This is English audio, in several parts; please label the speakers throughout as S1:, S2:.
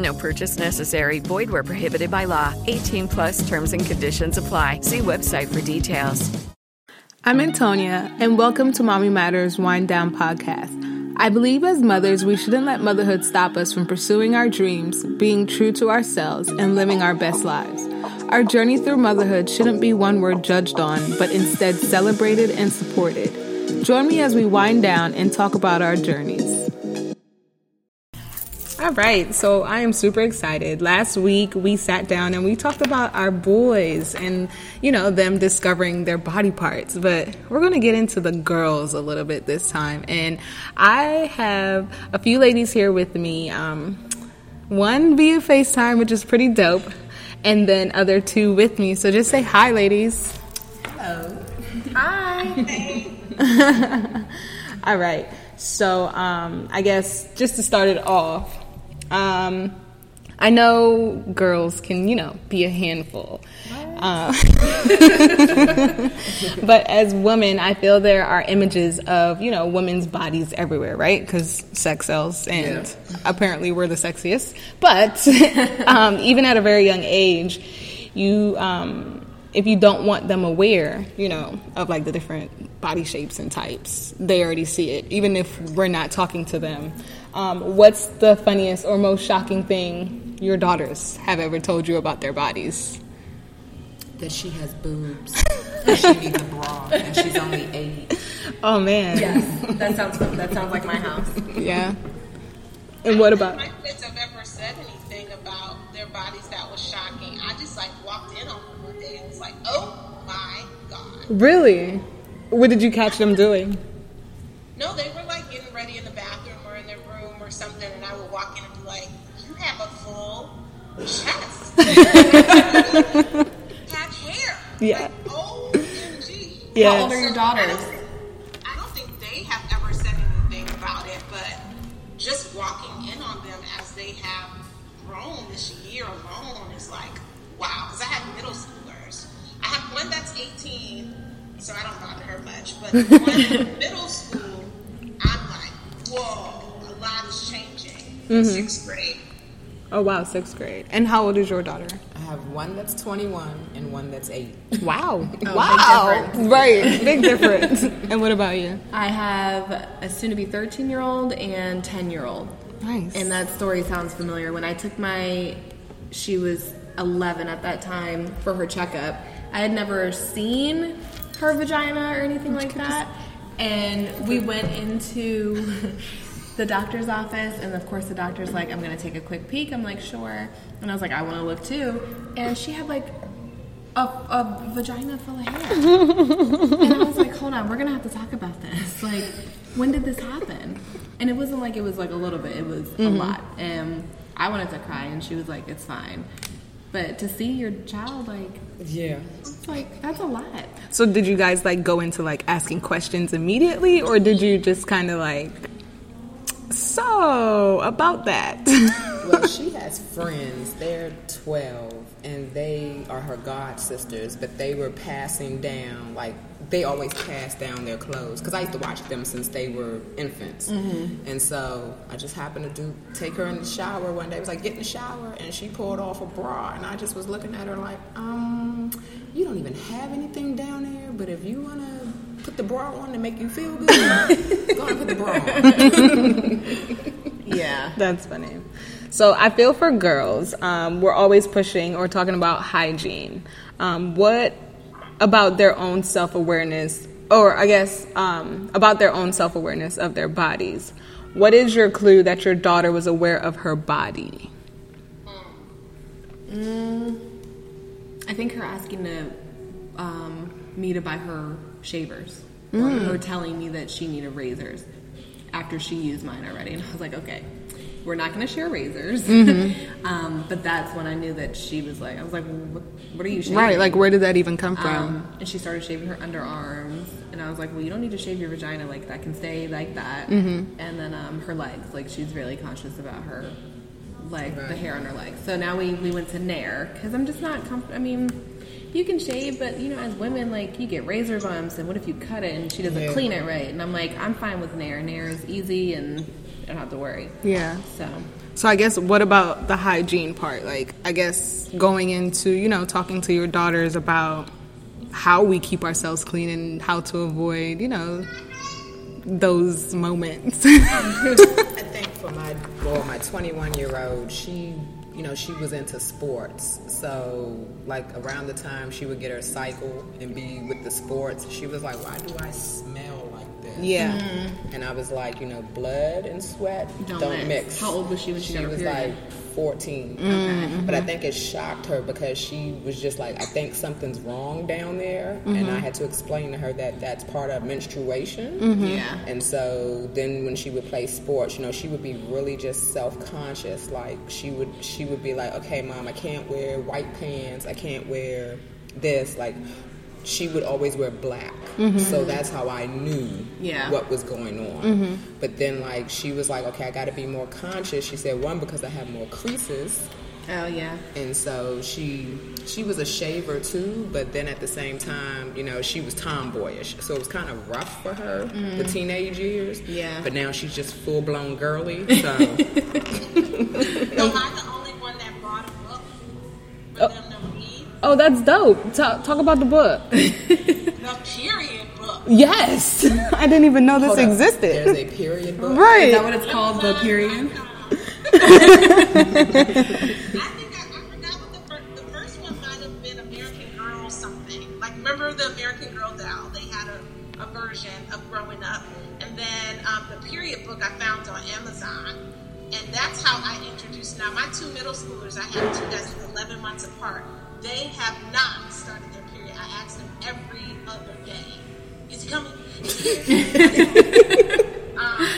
S1: No purchase necessary. Void where prohibited by law. 18 plus terms and conditions apply. See website for details.
S2: I'm Antonia, and welcome to Mommy Matters Wind Down podcast. I believe as mothers, we shouldn't let motherhood stop us from pursuing our dreams, being true to ourselves, and living our best lives. Our journey through motherhood shouldn't be one we're judged on, but instead celebrated and supported. Join me as we wind down and talk about our journeys. All right, so I am super excited. Last week we sat down and we talked about our boys and, you know, them discovering their body parts, but we're going to get into the girls a little bit this time. And I have a few ladies here with me. Um, one via FaceTime, which is pretty dope, and then other two with me. So just say hi, ladies.
S3: Hello. Hi.
S2: All right. So um, I guess just to start it off, um, I know girls can, you know, be a handful. Uh, but as women, I feel there are images of, you know, women's bodies everywhere, right? Because sex sells, and yeah. apparently we're the sexiest. But um, even at a very young age, you, um, if you don't want them aware, you know, of like the different body shapes and types, they already see it, even if we're not talking to them. Um, what's the funniest or most shocking thing your daughters have ever told you about their bodies?
S3: That she has boobs. that she needs a bra, and she's only eight.
S2: Oh man.
S3: Yes, that sounds that sounds like my house.
S2: Yeah. And what about?
S4: My kids have ever said anything about their bodies that was shocking. I just like walked in on them one day and was like, "Oh my god!"
S2: Really? What did you catch them doing?
S4: No, they were full chest. have hair.
S2: Yeah.
S4: Like, OMG.
S2: Yeah.
S3: How old are your daughters?
S4: I don't think they have ever said anything about it, but just walking in on them as they have grown this year alone is like, wow. Because I have middle schoolers. I have one that's 18, so I don't bother her much. But the one in middle school, I'm like, whoa, a lot is changing. in mm-hmm. Sixth grade.
S2: Oh wow, sixth grade. And how old is your daughter?
S3: I have one that's 21 and one that's eight.
S2: Wow.
S3: Oh,
S2: wow.
S3: big.
S2: Right. Big difference. and what about you?
S5: I have a soon to be 13 year old and 10 year old.
S2: Nice.
S5: And that story sounds familiar. When I took my, she was 11 at that time for her checkup, I had never seen her vagina or anything oh, like that. And we went into the doctor's office, and of course, the doctor's like, I'm going to take a quick peek. I'm like, sure. And I was like, I want to look too. And she had like a, a vagina full of hair. and I was like, hold on, we're gonna have to talk about this. Like, when did this happen? And it wasn't like it was like a little bit, it was a mm-hmm. lot. And I wanted to cry, and she was like, it's fine. But to see your child, like,
S3: Yeah.
S5: it's like, that's a lot.
S2: So did you guys like go into like asking questions immediately or did you just kind of like so about that?
S3: Well, she has friends. They're 12, and they are her god sisters, but they were passing down like they always pass down their clothes because I used to watch them since they were infants, and so I just happened to do take her in the shower one day. It was like get in the shower, and she pulled off a bra, and I just was looking at her like, um, you don't even have anything down there, but if you wanna put the bra on to make you feel good, go and put the bra on.
S5: Yeah.
S2: That's funny. So I feel for girls. Um, we're always pushing or talking about hygiene. Um, what about their own self awareness, or I guess um, about their own self awareness of their bodies? What is your clue that your daughter was aware of her body?
S5: I think her asking to um, me to buy her shavers, or her telling me that she needed razors after she used mine already, and I was like, okay, we're not going to share razors. um, but that's when I knew that she was like, I was like, well, what, what are you shaving?
S2: Right, like where did that even come from?
S5: Um, and she started shaving her underarms, and I was like, "Well, you don't need to shave your vagina like that. Can stay like that." Mm-hmm. And then um, her legs, like she's really conscious about her, like the hair on her legs. So now we we went to Nair because I'm just not comfortable. I mean, you can shave, but you know, as women, like you get razor bumps, and what if you cut it and she doesn't clean it right? And I'm like, I'm fine with Nair. Nair is easy, and I don't have to worry.
S2: yeah.
S5: So
S2: So I guess what about the hygiene part? Like I guess going into, you know, talking to your daughters about how we keep ourselves clean and how to avoid, you know, those moments.
S3: I think for my well, my 21 year old, she, you know, she was into sports. So, like around the time she would get her cycle and be with the sports, she was like, "Why do I smell like this?"
S2: yeah. Mm-hmm.
S3: And I was like, you know, blood and sweat
S5: Don't
S3: don't,
S5: mix.
S3: mix.
S5: How old was she when she got her
S3: was
S5: period?
S3: like 14. Mm-hmm. But I think it shocked her because she was just like, I think something's wrong down there. And I mm-hmm. had to explain to her that that's part of menstruation.
S5: yeah,
S3: And so then when she would play sports, you know, she would be really just self-conscious. Like she would she would be like, "Okay, mom, I can't wear white pants. I can't wear this." Like she would always wear black. Mm-hmm. So that's how I knew
S5: Yeah.
S3: what was going on. Mm-hmm. But then like she was like, "Okay, I got to be more conscious." She said, "One because I have more creases."
S5: oh yeah.
S3: and so she she was a shaver too but then at the same time you know she was tomboyish so it was kind of rough for her the mm. teenage years
S5: Yeah.
S3: but now she's just full-blown girly so
S2: Oh, that's dope. Talk, talk about the book.
S4: The period book.
S2: yes. I didn't even know this
S3: Hold up.
S2: existed.
S3: there's a period book Right.
S5: Is
S2: Right.
S5: that what it's called? The period.
S4: I think I, I forgot what the, fir- the first one might have been American Girl something. Like, remember the American Girl doll? They had a, a version of growing up. And then um, the period book I found on Amazon. And that's how I introduced. Now, my two middle schoolers, I have two that's 11 months apart. They have not started their period. I ask them every other day, is it coming? Is it here?" Um,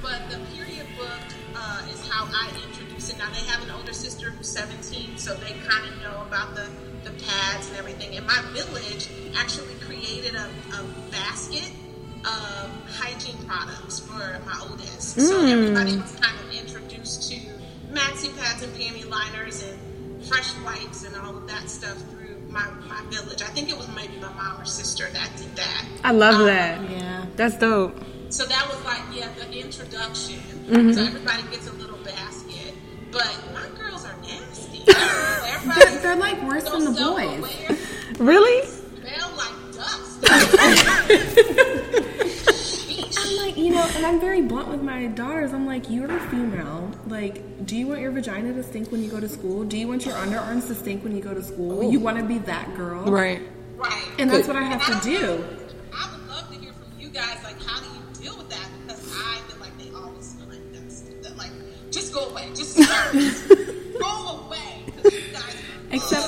S4: but the period book uh, is how I introduce it. Now they have an older sister who's 17, so they kind of know about the, the pads and everything. And my village actually created a, a basket of hygiene products for my oldest. So everybody was kind of introduced to maxi pads and panty liners and fresh wipes and all of that stuff through my, my village. I think it was maybe my mom or sister that did that.
S2: I love
S4: Um,
S2: that.
S5: Yeah.
S2: That's dope.
S4: so that was like, yeah, the introduction.
S2: Mm-hmm.
S4: So everybody gets a little basket. But my girls are nasty.
S5: They're, they're like worse
S4: so
S5: than the boys.
S4: self-aware,
S2: Really?
S4: Smell like dust.
S5: I'm like, you know, and I'm very blunt with my daughters. I'm like, you're a female. Like, do you want your vagina to stink when you go to school? Do you want your underarms to stink when you go to school? You want to be that girl,
S2: Right.
S4: right.
S5: And that's what I have
S4: And
S5: to
S4: don't
S5: do.
S4: know- I would love to hear from you guys. Like, how do you deal with that? Because I feel like they always feel like dust. That, like, just go away. Just, just go away.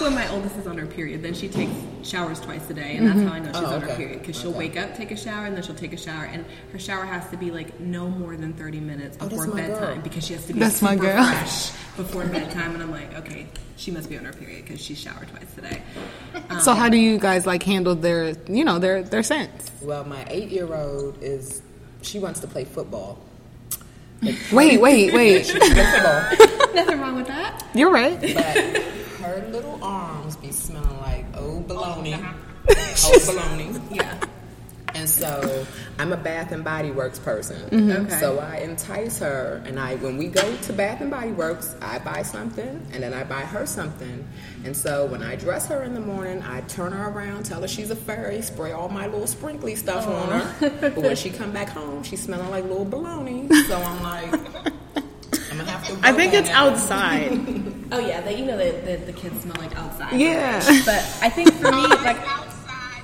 S5: When my oldest is on her period, then she takes showers twice a day, and that's mm-hmm. how I know she's
S3: Oh,
S5: on her
S3: okay.
S5: period. Because she'll
S3: Okay.
S5: wake up, take a shower, and then she'll take a shower, and her shower has to be like no more than thirty minutes
S3: Oh, that's
S5: before
S3: my girl.
S5: bedtime because she has to be
S2: That's my
S5: super
S2: girl.
S5: fresh before bedtime. And I'm like, okay, she must be on her period because she showered twice today.
S2: So um, how do you guys like handle their, you know, their their scents?
S3: well my eight-year-old is she wants to play football
S2: Wait, wait, wait.
S3: she wants football
S5: Nothing wrong with that.
S2: You're right.
S3: but her little arms be smelling like old baloney old baloney
S5: Yeah.
S3: And so I'm a Bath and Body Works person.
S5: Mm-hmm. Okay.
S3: So I entice her, and I when we go to Bath and Body Works, I buy something, and then I buy her something. And so when I dress her in the morning, I turn her around, tell her she's a fairy, spray all my little sprinkly stuff on her. But when she come back home, she's smelling like little baloney. So I'm like, I'm gonna have to.
S2: I think
S3: on
S2: it's
S3: outside.
S5: Oh yeah, that you know that the, the kids smell like outside.
S2: Yeah.
S5: But I think for me, like
S4: outside,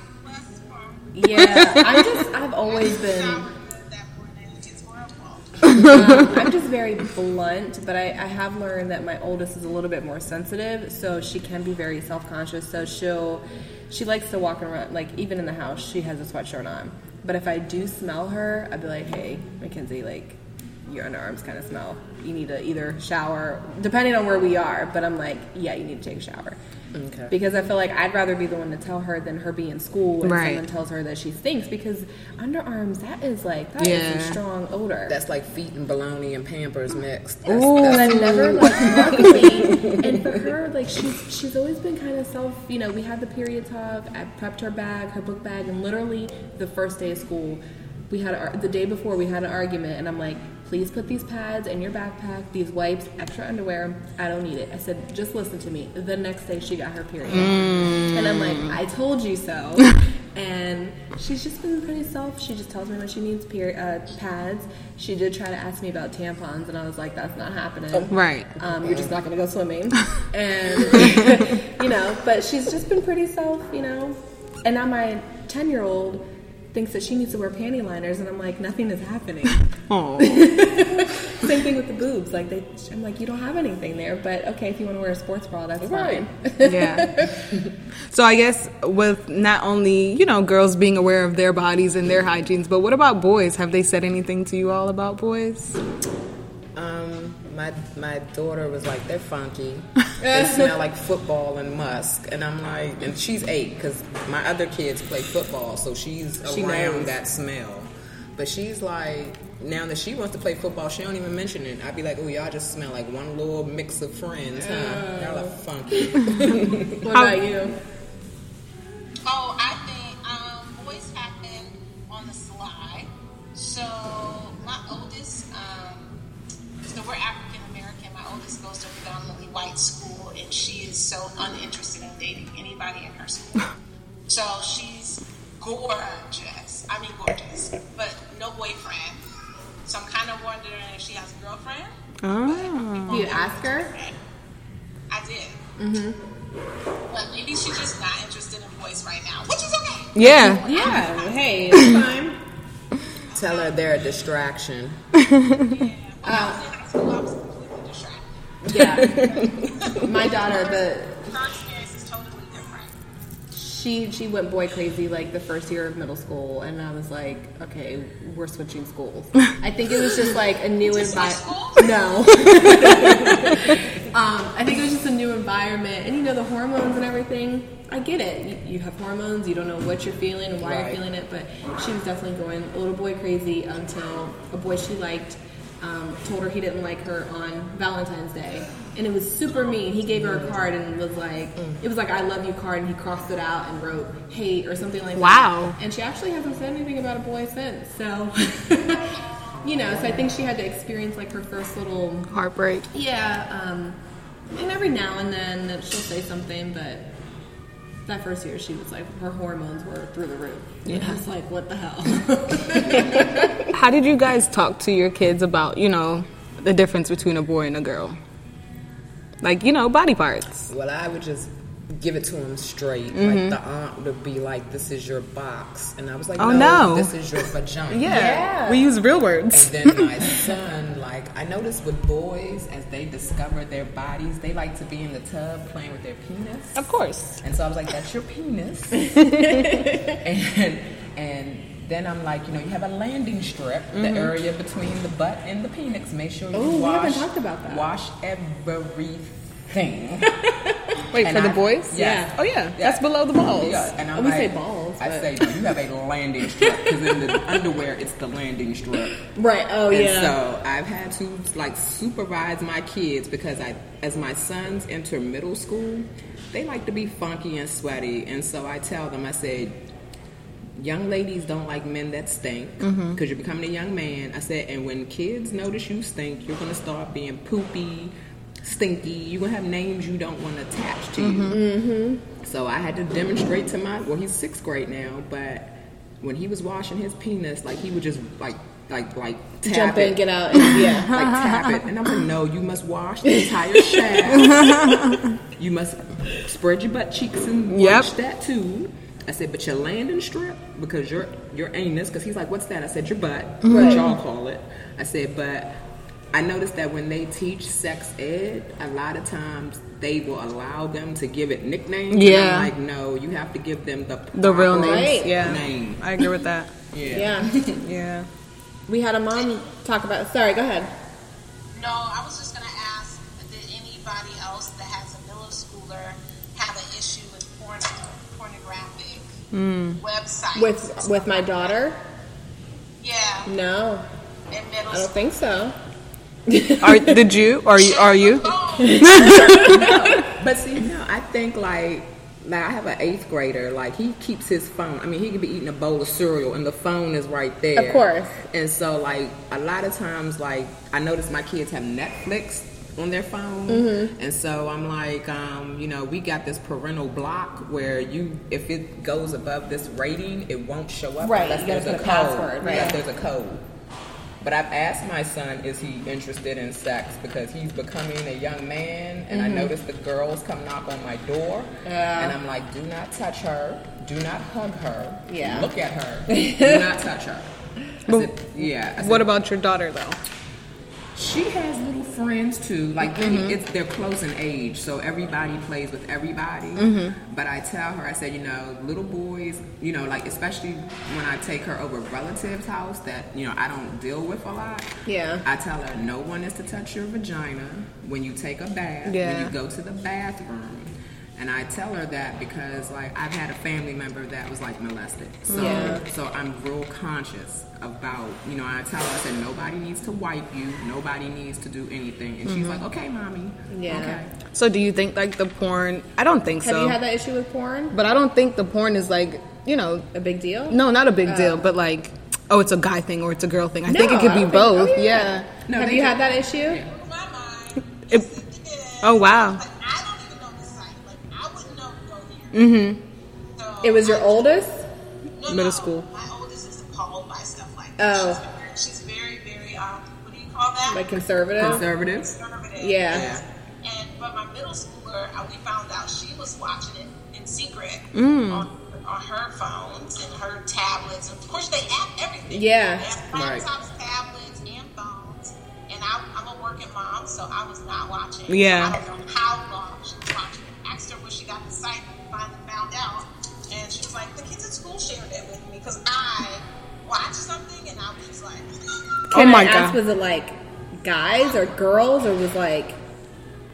S5: yeah, I'm just I've always been
S4: That more than it's horrible.
S5: um, I'm just very blunt, but I, I have learned that my oldest is a little bit more sensitive, so she can be very self conscious. So she'll she likes to walk around like even in the house she has a sweatshirt on. But if I do smell her, I'd be like, hey, Mackenzie, like your underarms kind of smell. You need to either shower, depending on where we are. But I'm like, yeah, you need to take a shower.
S3: Okay.
S5: Because I feel like I'd rather be the one to tell her than her be in school and
S2: Right.
S5: someone tells her that she stinks. Because underarms, that is like that is
S2: Yeah.
S5: a strong odor.
S3: That's like feet and bologna and Pampers mixed. That's,
S5: But I
S3: that's,
S5: never like luckily, and for her, like she's she's always been kind of self. You know, we had the period talk. I prepped her bag, her book bag, and literally the first day of school, we had a, the day before we had an argument, and I'm like, please put these pads in your backpack, these wipes, extra underwear. I don't need it. I said, just listen to me. The next day, she got her period, and I'm like, I told you so. And she's just been pretty self. She just tells me when she needs period uh, pads. She did try to ask me about tampons, and I was like, "That's not happening."
S2: Right.
S5: Um, you're just not going to go swimming. and, you know, but she's just been pretty self, you know. And now my 10 year old thinks that she needs to wear panty liners, and I'm like, nothing is happening.
S2: Oh.
S5: Same thing with the boobs. Like, they, I'm like, you don't have anything there, but okay, if you want to wear a sports bra, that's
S3: Right.
S5: fine.
S2: Yeah. so I guess with not only, you know, girls being aware of their bodies and their hygienes, but what about boys? Have they said anything to you all about boys?
S3: My my daughter was like, they're funky. They smell like football and musk, and I'm like, and she's eight because my other kids play football, so she's
S2: She
S3: around
S2: knows.
S3: that smell. But she's like, now that she wants to play football, she don't even mention it. I'd be like, oh, y'all just smell like one little mix of friends, huh? Y'all are funky.
S5: what about you?
S4: Oh, I think um, boys happen on the slide. So my oldest, um, so we're African white school, and she is so uninterested in dating anybody in her school. so she's gorgeous. I mean, gorgeous, but no boyfriend. So I'm kind of wondering if she has a girlfriend.
S2: Oh.
S5: You ask her?
S4: I did. Mhm. But maybe she's just not interested in boys right now, which is okay.
S2: Yeah.
S5: Yeah. Hey, it's time.
S3: Tell her they're a distraction.
S4: When I was in high school, I was completely distracted.
S5: Yeah. My daughter, the
S4: Her experience is totally different.
S5: she she went boy crazy like the first year of middle school, and I was like, okay, we're switching schools. I think it was just like a new environment. No. um, I think it was just a new environment, and you know the hormones and everything. I get it. You, you have hormones. You don't know what you're feeling and why
S3: Right.
S5: you're feeling it, but she was definitely going a little boy crazy until a boy she liked. Um, told her he didn't like her on Valentine's Day, and it was super mean. He gave her a card and was like, it was like "I love you" card, and he crossed it out and wrote "hate" or something like
S2: Wow.
S5: that. And she actually hasn't said anything about a boy since. So, you know, so I think she had to experience like her first little
S2: Heartbreak.
S5: yeah, um, and every now and then she'll say something, but that first year she was like, her hormones were through the roof. And I was like, what the hell?
S2: How did you guys talk to your kids about, you know, the difference between a boy and a girl? Like, you know, body parts.
S3: Well, I would just give it to him straight. Like mm-hmm. the aunt would be like, "This is your box," and I was like,
S2: Oh,
S3: "No,
S2: no.
S3: this is your vagina."
S5: Yeah.
S2: We use real words.
S3: And then my son, like, I noticed with boys, as they discover their bodies, they like to be in the tub playing with their penis.
S2: Of course.
S3: And so I was like, "That's your penis." and and then I'm like, you know, you have a landing strip, the mm-hmm. area between the butt and the penis. Make sure you
S5: Ooh, we haven't talked about that.
S3: Wash everything.
S2: Wait,
S3: And
S2: for the boys?
S3: yeah.
S2: Oh, yeah. That's below the balls.
S3: Yeah, and I'm
S5: Oh, we
S3: like,
S5: say balls,
S3: I
S5: but-
S3: say you have a landing strip because in the underwear it's the landing strip.
S5: right, oh
S3: and
S5: yeah.
S3: so I've had to like supervise my kids because I, as my sons enter middle school, they like to be funky and sweaty, and so I tell them, I said, young ladies don't like men that stink because
S2: Mm-hmm.
S3: you're becoming a young man. I said, and when kids notice you stink, you're gonna start being poopy, stinky. You're gonna have names you don't want to attach to you.
S2: Mm-hmm.
S3: So I had to demonstrate to my well, he's sixth grade now, but when he was washing his penis, like he would just like like like tap
S5: Jump
S3: it,
S5: in, get out, and yeah.
S3: like tap it, and I'm like, no, you must wash the entire shaft. you must spread your butt cheeks and
S2: Yep.
S3: wash that too. I said, but your landing strip because your your anus, because he's like, what's that? I said, your butt, what y'all call it. I said, but I noticed that when they teach sex ed, a lot of times they will allow them to give it nicknames. And
S2: Yeah.
S3: I'm like, no, you have to give them the
S2: The real
S3: proper
S2: names.
S5: Right.
S2: Yeah.
S3: name.
S2: I agree with that.
S5: Yeah.
S2: Yeah.
S5: We had a mom talk about. Sorry, go ahead.
S4: No, I was just going to ask did anybody else that has a middle schooler have an issue with porn, pornographic websites?
S5: Hmm. With with my daughter?
S4: yeah,
S5: No,
S4: in middle
S5: I don't
S4: school.
S5: think so.
S2: Are, did you? Are you? Are you?
S3: But see, no, I think like like I have an eighth grader. Like he keeps his phone. I mean, he could be eating a bowl of cereal and the phone is right there.
S5: Of course.
S3: And so like a lot of times, like I notice my kids have Netflix on their phone,
S5: Mm-hmm.
S3: and so I'm like, um, you know, we got this parental block where you, if it goes above this rating, it won't show up
S5: Right,
S3: unless there's a
S5: put
S3: code.
S5: password, right.
S3: Unless there's a code. But I've asked my son, is he interested in sex? Because he's becoming a young man, and I noticed the girls come knock on my door,
S5: Mm-hmm. Yeah.
S3: and I'm like, do not touch her, do not hug her,
S5: Yeah.
S3: look at her, do not touch her. Said, yeah. Said,
S2: What about your daughter though?
S3: She has little friends too. Like
S5: Mm-hmm.
S3: it's they're close in age, so everybody plays with everybody.
S5: Mm-hmm.
S3: But I tell her, I said, you know, little boys, you know, like especially when I take her over relatives' house that you know I don't deal with a lot.
S5: Yeah.
S3: I tell her no one is to touch your vagina when you take a bath,
S2: Yeah.
S3: when you go to the bathroom. And I tell her that because like I've had a family member that was like molested. So
S5: Yeah.
S3: so I'm real conscious about, you know, I tell her, I said, nobody needs to wipe you, nobody needs to do anything. And she's like, okay, mommy.
S5: Mm-hmm. Yeah.
S3: Okay.
S2: So do you think like the porn? I don't think
S5: Have
S2: so.
S5: Have you had that issue with porn?
S2: but I don't think the porn is like you know.
S5: A big deal?
S2: No, not a big deal,
S5: Oh.
S2: but like, oh, it's a guy thing or it's a girl thing. I think it could be
S5: don't think-
S2: both.
S5: oh,
S2: yeah.
S3: No,
S5: Have you
S3: do.
S5: had that issue?
S4: In
S2: It-
S4: yes, it did.
S2: oh wow.
S4: Mm-hmm. So
S5: It was your
S4: I-
S5: oldest?
S4: No,
S2: Middle
S4: no,
S2: school.
S4: My oldest is appalled by stuff like
S5: Oh.
S4: that. She's very, she's very, very, um, what do you call that?
S5: Like conservative?
S3: Conservative.
S4: Conservative.
S5: Yeah.
S4: And but my middle schooler, uh, we found out she was watching it in secret
S5: Mm.
S4: on, on her phones and her tablets. Of course, they have everything.
S5: Yeah.
S4: They have
S3: Right.
S4: tablets, and phones. And I, I'm a working mom, so I was not watching.
S2: Yeah.
S4: I don't know how long she was watching it. Asked her when she got the site and finally found out. And she was like, the kids at school shared it with me because I watched something and I was just like, oh
S5: Can
S2: Oh my
S5: I ask,
S2: God.
S5: was it like guys or girls or was like,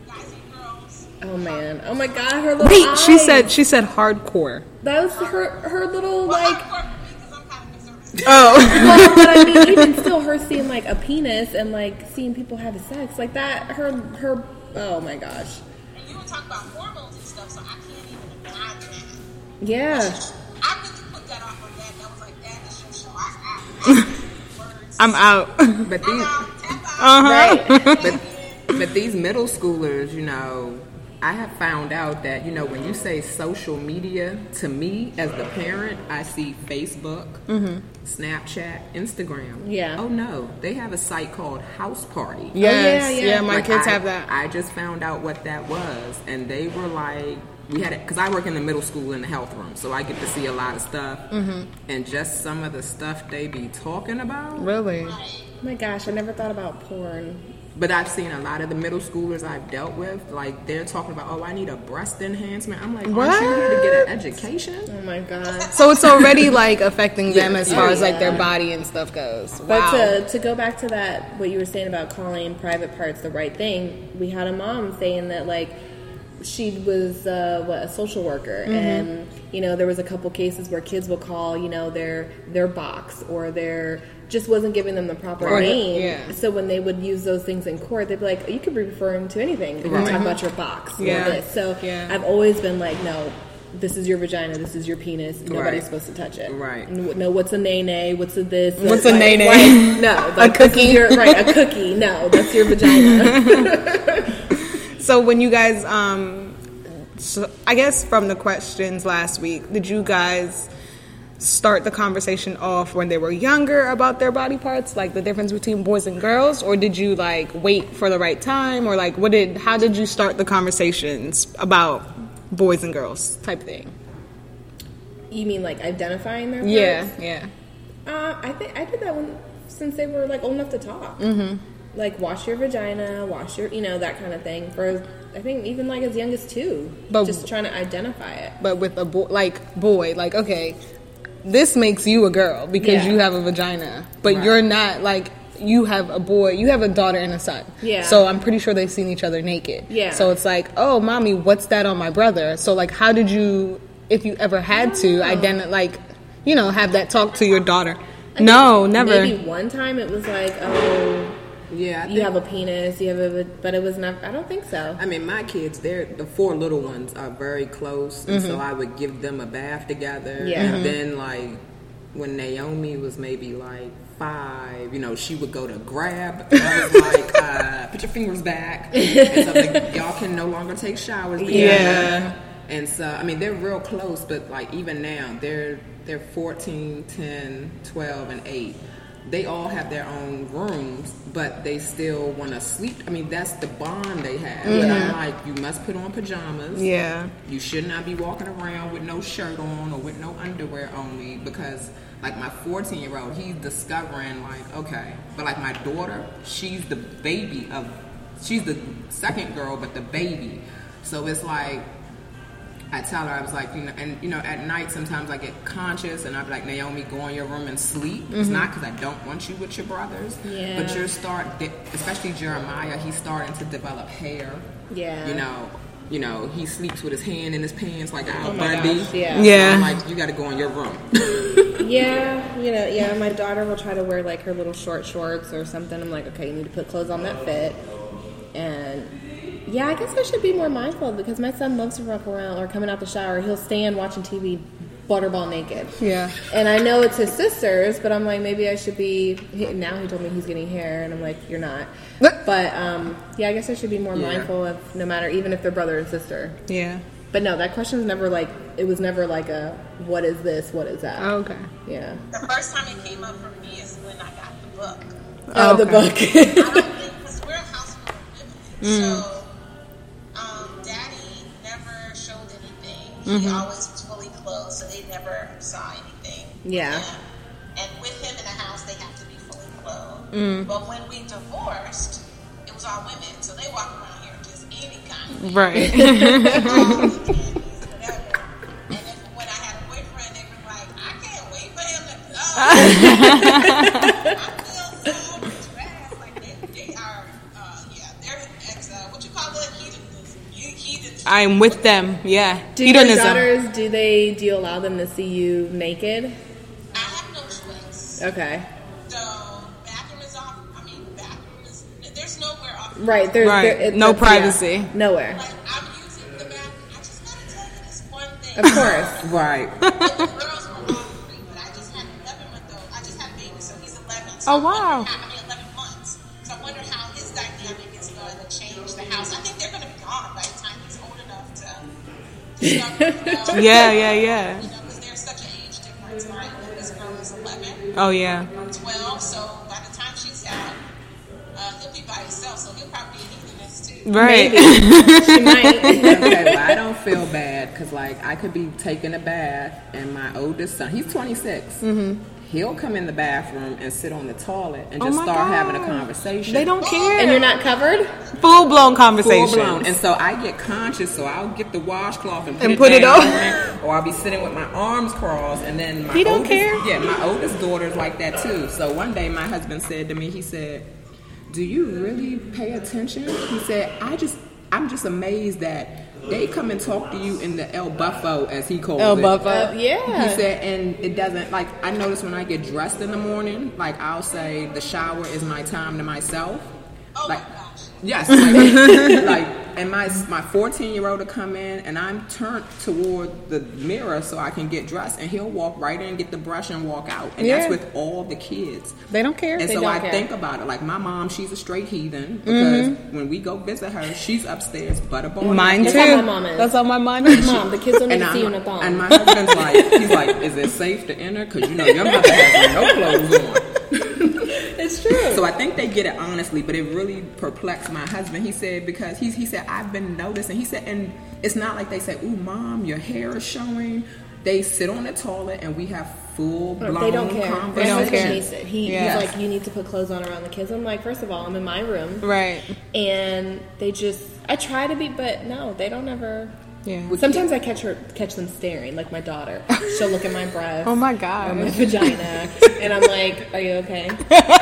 S4: guys and girls.
S5: oh man, oh my god, her little
S2: Wait, she said she said hardcore.
S5: that was her her little
S4: Well,
S5: like.
S4: hardcore for me because I'm kind of conservative.
S2: Oh,
S5: well, but I mean, even still, her seeing like a penis and like seeing people have sex like that, her her. Oh my gosh.
S4: And you were talking about hormones and stuff, so I can't even imagine.
S5: Yeah.
S4: I really put that off on that. That was like, that is your show. I, I, I words.
S2: I'm out.
S3: But these
S4: out. Tap out.
S2: Uh-huh.
S3: but, but these middle schoolers, you know, I have found out that, you know, when you say social media, to me as the parent, I see Facebook, Snapchat, Instagram.
S5: Yeah.
S3: Oh no, they have a site called House Party.
S2: yes,
S5: yeah,
S2: yeah,
S5: yeah.
S2: my
S3: Like,
S2: kids
S3: I-
S2: have that.
S3: I just found out what that was, and they were like, we had it because I work in the middle school in the health room, so I get to see a lot of stuff,
S2: Mm-hmm.
S3: and just some of the stuff they be talking about.
S2: really?
S5: Oh my gosh, I never thought about porn.
S3: But I've seen a lot of the middle schoolers I've dealt with, like they're talking about, oh, I need a breast enhancement. I'm like, aren't you here to get an education?
S5: Oh my god.
S2: So it's already like affecting them as far as like their body and stuff goes.
S5: But
S2: Wow.
S5: to, to go back to that, what you were saying about calling private parts the right thing, we had a mom saying that like she was uh, what a social worker,
S2: Mm-hmm.
S5: and you know there was a couple cases where kids will call you know their their box or their just wasn't giving them the proper
S2: Right.
S5: name.
S2: Yeah.
S5: So when they would use those things in court, they'd be like, you could be referring to anything. If you talk about your box
S2: Yeah.
S5: or this. So
S2: Yeah.
S5: I've always been like, no, this is your vagina, this is your penis. Nobody's
S3: Right.
S5: supposed to touch it.
S3: Right.
S5: No, what's a nay nay? What's a this?
S2: What's
S5: Like,
S2: a nay-nay?
S5: like, no, like, this is your- right, a cookie. No, that's your vagina.
S2: So when you guys, um, so I guess from the questions last week, did you guys start the conversation off when they were younger about their body parts, like the difference between boys and girls, or did you like wait for the right time, or like what did how did you start the conversations about boys and girls type thing?
S5: you mean like identifying their?
S2: Yeah,
S5: parts?
S2: yeah.
S5: Uh, I think I did that one since they were like old enough to talk. Mm-hmm. Like wash your vagina, wash your, you know, that kind of thing. For I think even like as young as two,
S2: But-
S5: just trying to identify it.
S2: But with a boy, like boy, like okay, this makes you a girl because
S5: Yeah.
S2: you have a vagina, but you're not like you have a boy, you have a daughter and a son.
S5: Yeah.
S2: So I'm pretty sure they've seen each other naked.
S5: Yeah.
S2: So it's like, oh, mommy, what's that on my brother? So like, how did you, if you ever had to, identify, like, you know, have that talk to your daughter? No, never.
S5: Maybe one time it was like, oh,
S3: Yeah, I
S5: you have a penis, you have a, but it was not. I don't think so.
S3: I mean, my kids, they're the four little ones are very close, and so I would give them a bath together.
S5: Yeah.
S3: And then, like, when Naomi was maybe like five, you know, she would go to grab. And I was like, uh, put your fingers back. And so, like, y'all can no longer take showers together.
S2: Yeah.
S3: And so, I mean, they're real close, but like even now, they're they're 14, 10, 12, and 8. They all have their own rooms, but they still want to sleep. I mean, that's the bond they have. But I'm mm-hmm. like, you must put on pajamas.
S2: Yeah.
S3: You should not be walking around with no shirt on or with no underwear only because, like, my 14 year old, he's discovering, like, okay. But, like, my daughter, she's the baby of, she's the second girl, but the baby. So it's like, I tell her, I was like, you know, and you know, at night sometimes I get conscious and I'd be like, Naomi, go in your room and sleep. It's mm-hmm. not because I don't want you with your brothers,
S5: Yeah.
S3: but you're start, especially Jeremiah, he's starting to develop hair.
S5: Yeah.
S3: You know, you know, he sleeps with his hand in his pants like Al
S5: Oh
S3: Bundy.
S5: gosh, yeah.
S2: Yeah.
S3: I'm like, you got to go in your room.
S5: Yeah, you know, yeah. My daughter will try to wear like her little short shorts or something. I'm like, okay, you need to put clothes on that fit. And yeah, I guess I should be more mindful because my son loves to walk around or coming out the shower. He'll stand watching TV, butterball naked.
S2: Yeah.
S5: And I know it's his sisters, but I'm like, maybe I should be. he- Now he told me he's getting hair, and I'm like, you're not.
S2: But-
S5: But um, yeah, I guess I should be more
S3: Yeah.
S5: mindful of no matter, even if they're brother and sister.
S2: Yeah.
S5: But no, that question's never like. It was never like a what is this, what is that.
S2: Oh, Okay.
S5: Yeah.
S4: The first time it came up for me is when I got the book.
S5: Oh, the
S2: Okay.
S5: book.
S4: I don't think because we're a house full of women,
S5: Mm.
S4: so He
S5: Mm-hmm.
S4: always was fully clothed, so they never saw anything.
S5: Yeah.
S4: And with him in the house, they have to be fully clothed.
S5: Mm.
S4: But when we divorced, it was all women, so they walk around here just any kind of
S2: Right.
S4: all the candies, whatever. And if when I had a boyfriend, they were like, I can't wait for him to go.
S2: I'm with them. Yeah.
S5: Do your daughters? Do they? Do you allow them to see you naked?
S4: I have no choice.
S5: Okay.
S4: So bathroom is off. I mean, bathroom is there's nowhere off.
S5: Right. There's
S2: Right.
S5: there- it's
S2: No
S5: up- yeah,
S2: privacy.
S5: nowhere.
S4: Like I'm using the bathroom. I just gotta tell you this one thing.
S5: Of course.
S3: right.
S4: the girls were all free, to you know,
S2: Yeah, yeah, yeah.
S4: You know, because there's such an age difference, right? When this girl is 11,
S2: Oh yeah.
S4: I'm 12, so by the time she's out, uh, he'll be by himself, so he'll probably be a heathenist too.
S2: Right.
S5: She might.
S3: okay, well, I don't feel bad because, like, I could be taking a bath, and my oldest son, he's 26. Mm-hmm. He'll come in the bathroom and sit on the toilet and
S2: Oh
S3: just
S2: my
S3: start having a conversation.
S2: They don't care.
S5: and you're not covered.
S2: full blown conversation.
S3: full blown. And so I get conscious, so I'll get the washcloth and put,
S2: And
S3: it,
S2: put it
S3: or I'll be sitting with my arms crossed, and then my
S2: He don't
S3: oldest,
S2: care?
S3: Yeah, my oldest daughter's like that too. So one day my husband said to me, he said, "Do you really pay attention?" He said, "I just, I'm just amazed that." They come and talk to you in the El Buffo, as he calls
S2: El
S3: it.
S2: El Buffo.
S5: Uh, yeah.
S3: He said, and it doesn't like I notice when I get dressed in the morning, like I'll say the shower is my time to myself.
S4: Oh
S3: like,
S4: my gosh.
S3: yes, like, like and my my 14 year old to come in, and I'm turned toward the mirror so I can get dressed, and he'll walk right in, get the brush, and walk out. And
S2: Yeah.
S3: that's with all the kids.
S2: They don't care.
S3: And
S5: They
S3: so I
S5: care.
S3: think about it. Like my mom, she's a straight heathen because mm-hmm. when we go visit her, she's upstairs butterball.
S2: Mine
S5: That's
S2: too.
S5: how my mom is.
S2: That's how my mom is.
S5: Mom, the kids don't need to see you in
S3: I'm,
S5: a thong.
S3: and my husband's like, he's like, is it safe to enter? Because you know your mother has no clothes on.
S5: True.
S3: So I think they get it honestly, but it really perplexed my husband. He said because he he said I've been noticing. He said, and it's not like they say, "Ooh, mom, your hair is showing." They sit on the toilet and we have full blown
S5: they don't care.
S3: conversation.
S5: My
S2: don't care.
S5: it. He,
S2: Yeah.
S5: He's like, you need to put clothes on around the kids. I'm like, first of all, I'm in my room,
S2: Right.
S5: and they just. I try to be, but no, they don't ever.
S2: Yeah.
S5: Sometimes I catch her, catch them staring. Like my daughter, she'll look at my breast.
S2: Oh my
S5: or my
S2: god.
S5: vagina, and I'm like, "Are you okay?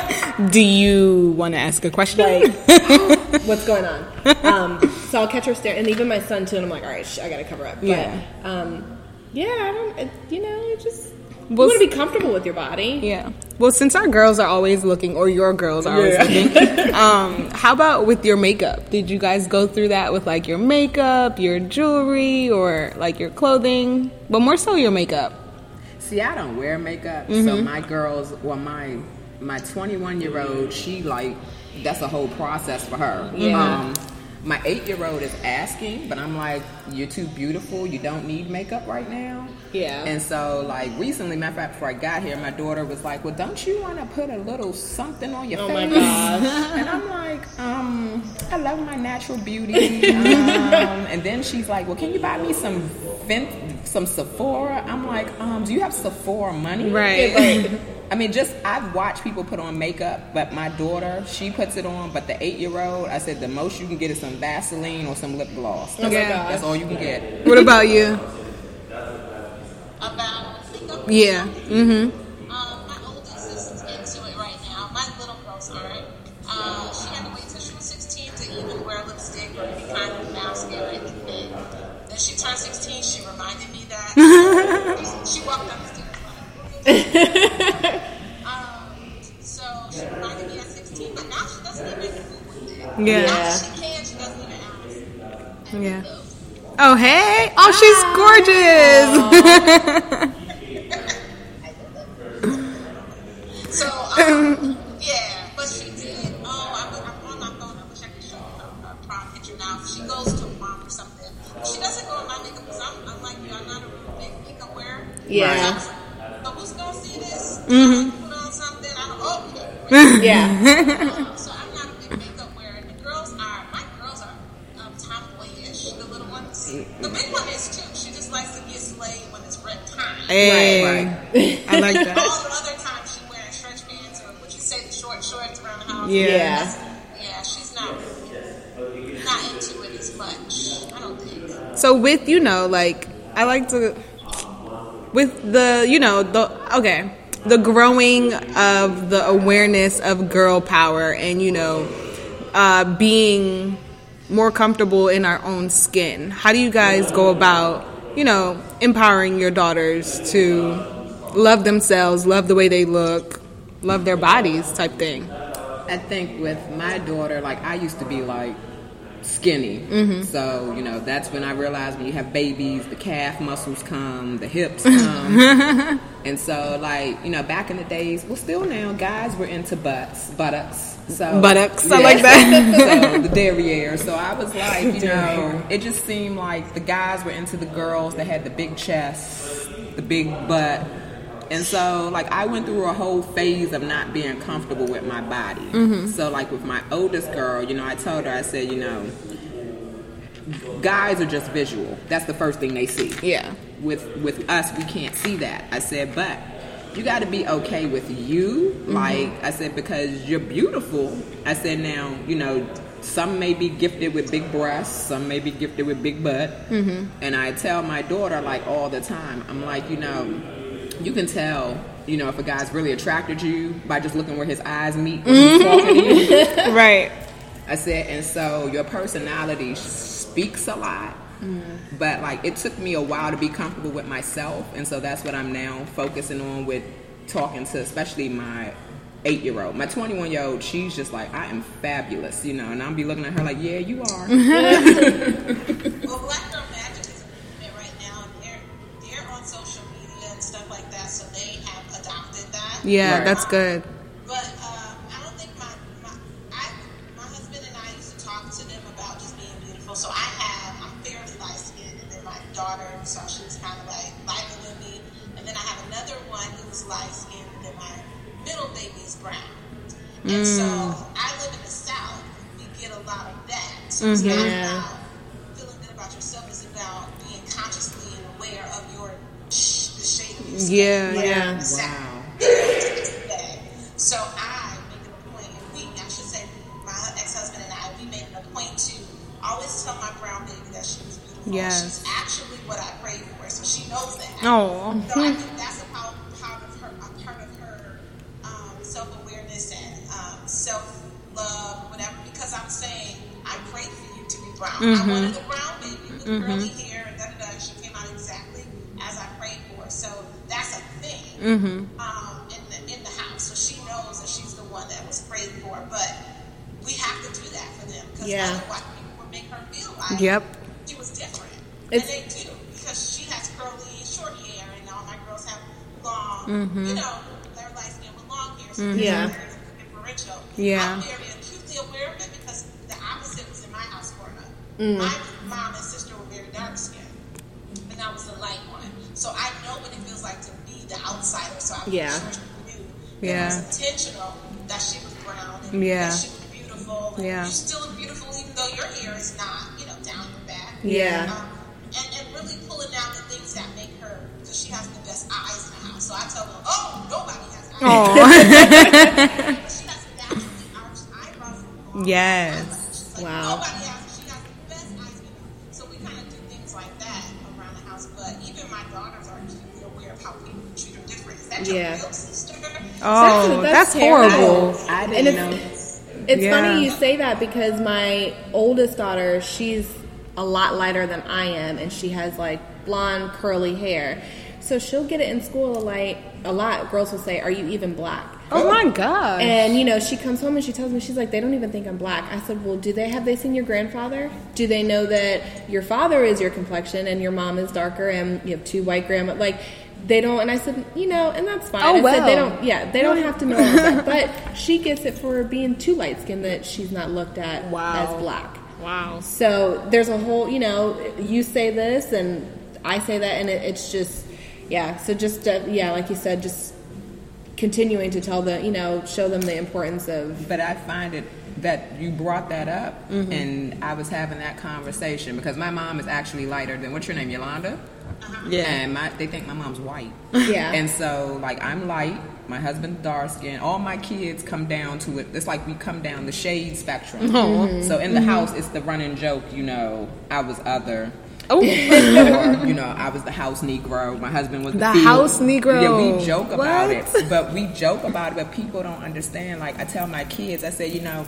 S2: Do you want to ask a question?
S5: Like, what's going on?" Um, so I'll catch her staring, and even my son too. And I'm like, "All right, sh- I gotta cover up." But,
S2: Yeah.
S5: Um, yeah, I don't. It, you know, it just you want to be comfortable with your body.
S2: Yeah. Well, since our girls are always looking, or your girls are always looking, um, how about with your makeup? Did you guys go through that with like your makeup, your jewelry, or like your clothing? But more so your makeup.
S3: See, I don't wear makeup, so
S5: Mm-hmm.
S3: my girls, well, my my 21 year old, she like that's a whole process for her.
S5: Yeah.
S3: Um, my eight year old is asking, but I'm like, you're too beautiful. You don't need makeup right now.
S5: Yeah.
S3: And so, like recently, matter of fact, before I got here, my daughter was like, "Well, don't you want to put a little something on your
S5: Oh
S3: face?"
S5: my gosh.
S3: And I'm like, um, I love my natural beauty. Um, and then she's like, well, can you buy me some Vent, some Sephora? I'm like, um, do you have Sephora money?
S2: Right.
S3: I mean, just I've watched people put on makeup, but my daughter, she puts it on. But the eight-year-old, I said the most you can get is some Vaseline or some lip gloss.
S5: Oh my
S2: Yeah.
S5: gosh.
S3: That's all you can get.
S2: What about you?
S4: About.
S2: Yeah.
S4: My oldest is into it right now. My little girl's aren't. Uh, she had to wait till she was 16 to even wear lipstick or any kind of mascara or anything. Then she turned 16. She reminded me that. she walked up the stairs like. Um, so she reminded me at 16, but now she doesn't even move with it.
S2: Yeah.
S4: Now she can, she doesn't even ask. And
S2: Yeah.
S4: so-
S2: Oh hey! Oh, she's gorgeous.
S4: So, um, yeah, but she did. Oh, I was, I'm on my phone. I wish I could show you her, her prom picture now. She goes to prom or something. She doesn't go in my makeup because I'm, I'm like you. I'm not a real big makeup wearer.
S5: Yeah.
S4: So I was like, but who's gonna see this? Put on something. I don't.
S5: Yeah.
S4: um, so I'm not a big makeup wearer. The girls are. My girls are um, tomboyish. The little ones. The big one is too. She just likes to get slayed when it's red time.
S2: Hey, I like that.
S4: All the other times she wearing stretch pants or what you say the short shorts around the house.
S2: Yeah.
S5: Yeah.
S4: Yeah, she's not not into it as much. I don't think.
S2: So with you know, like I like to with the you know the okay the growing of the awareness of girl power and you know uh, being more comfortable in our own skin. How do you guys go about you know empowering your daughters to love themselves, love the way they look, love their bodies, type thing?
S3: I think with my daughter, like I used to be like skinny.
S2: Mm-hmm.
S3: So, you know, that's when I realized when you have babies, the calf muscles come, the hips come. and so, like, you know, back in the days, well, still now, guys were into butts, buttocks. So
S2: Buttocks, I like that.
S3: so the derriere. So I was like, you know, it just seemed like the guys were into the girls that had the big chest, the big butt. And so, like, I went through a whole phase of not being comfortable with my body.
S2: Mm-hmm.
S3: So, like, with my oldest girl, you know, I told her, I said, you know, guys are just visual. That's the first thing they see.
S2: Yeah.
S3: With with us, we can't see that. I said, but you got to be okay with you. Like I said, because you're beautiful. I said, now you know. Some may be gifted with big breasts, some may be gifted with big butt. Mm-hmm. And I tell my daughter like all the time, I'm like, you know, you can tell, you know, if a guy's really attracted to you by just looking where his eyes meet when he's talking to you.
S2: Right.
S3: I said, and so your personality speaks a lot. Mm. But like it took me a while to be comfortable with myself, and so that's what I'm now focusing on with talking to, especially my eight year old. My 21 year old, she's just like, I am fabulous, you know, and I'll be looking at her like, yeah, you are.
S4: Well, Black Girl
S2: Yeah,
S3: Right.
S2: that's good.
S4: But um, I don't think my, my I my husband and I used to talk to them about just being beautiful. So I have I'm fairly light skinned, and then my daughter, so she was kind of like lighter than me, and then I have another one who's light skinned, and then my middle baby is brown. And so I live in the south. We get a lot of that. So it's not about feeling good about yourself. It's about being consciously aware of your sh- the shade of your skin.
S2: Yeah,
S4: Like,
S2: yeah.
S4: the So I make it a point, and we, I should say, my ex-husband and I, we made it a point to always tell my brown baby that she was beautiful.
S2: Yes.
S4: She's actually what I prayed for, so she knows that.
S2: Oh.
S4: So I think that's a part, part of her, a part of her um, self-awareness and um, self-love, whatever. Because I'm saying, I prayed for you to be brown. I wanted a brown baby with curly hair and da da da. She came out exactly as I prayed for. So that's a thing um, because
S5: Yeah.
S4: otherwise people would make her feel like
S2: Yep.
S4: she was different.
S5: It's-
S4: and they do because she has curly, short hair, and all my girls have long. You know, they're light skinned with long hair. So
S5: Yeah.
S4: it's very differential.
S2: Yeah.
S4: I'm very acutely aware of it because the opposite was in my house growing up.
S5: Mm.
S4: My mom and sister were very dark skinned, and I was the light one. So I know what it feels like to be the outsider. So I'm
S5: Yeah.
S4: sure she knew that
S2: Yeah.
S4: it was intentional that she was brown and
S2: Yeah.
S4: that she was beautiful. And
S2: Yeah.
S4: You're still beautiful even though your hair is not, you know, down your back.
S5: Yeah.
S4: Um, and, and really pulling out the things that make her, because she has the best eyes in the house. So I tell them, oh, nobody has eyes.
S2: Oh.
S4: she has naturally arched eyebrows.
S2: Yes.
S4: Like,
S5: Wow.
S4: Nobody has. She has the best eyes we know. So we kind of do things like that around the house. But even my daughters are acutely aware of how people treat her different. Is that your
S5: Yeah.
S4: real sister?
S2: Oh,
S5: That's-
S2: that's,
S5: that's
S2: horrible.
S3: I
S5: And
S3: didn't
S5: it's,
S3: know.
S5: It's
S2: Yeah.
S5: funny you say that because my oldest daughter, she's a lot lighter than I am, and she has like blonde curly hair. So she'll get it in school. Like a lot, girls will say, "Are you even black?"
S2: Oh my god.
S5: And you know, she comes home and she tells me she's like, they don't even think I'm black. I said, well, do they have they seen your grandfather? Do they know that your father is your complexion and your mom is darker and you have two white grandma? Like, they don't. And I said, you know, and that's fine.
S2: Oh,
S5: I said, they don't. Yeah, they don't have to know that. But she gets it for being too light skinned that she's not looked at
S2: Wow.
S5: as black.
S2: wow.
S5: So there's a whole, you know, you say this and I say that, and it, it's just, yeah. So just, uh, yeah, like you said, just continuing to tell them, you know, show them the importance of,
S3: But I find it that you brought that up,
S5: Mm-hmm.
S3: and I was having that conversation because my mom is actually lighter than what's your name, Yolanda?
S2: Yeah.
S3: And my, they think my mom's white.
S5: Yeah.
S3: And so, like, I'm light. My husband's dark skin. All my kids come down to it. It's like we come down the shade spectrum. So in the house, it's the running joke. You know, I was other.
S2: Oh.
S3: or you know, I was the house Negro. My husband was the,
S2: The house Negro.
S3: Yeah, we joke about
S2: What?
S3: it, but we joke about it, but people don't understand. Like I tell my kids, I say, you know,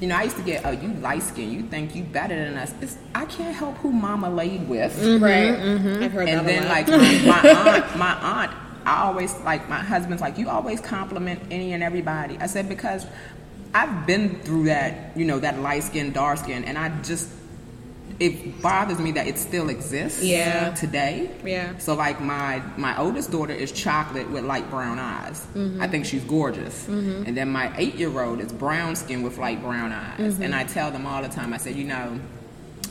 S3: you know, I used to get, oh, you light skin, you think you better than us. It's, I can't help who Mama laid with. Mm-hmm, mm-hmm.
S5: right? I've heard
S3: And
S5: that
S3: then
S5: a lot.
S3: like my, my aunt, my aunt, I always like my husband's like you always compliment any and everybody. I said because I've been through that, you know, that light skin, dark skin, and I just it bothers me that it still exists
S2: Yeah.
S3: today.
S2: Yeah.
S3: So like my my oldest daughter is chocolate with light brown eyes.
S2: Mm-hmm.
S3: I think she's gorgeous. And then my eight year old is brown skin with light brown eyes.
S2: Mm-hmm.
S3: And I tell them all the time. I said, you know,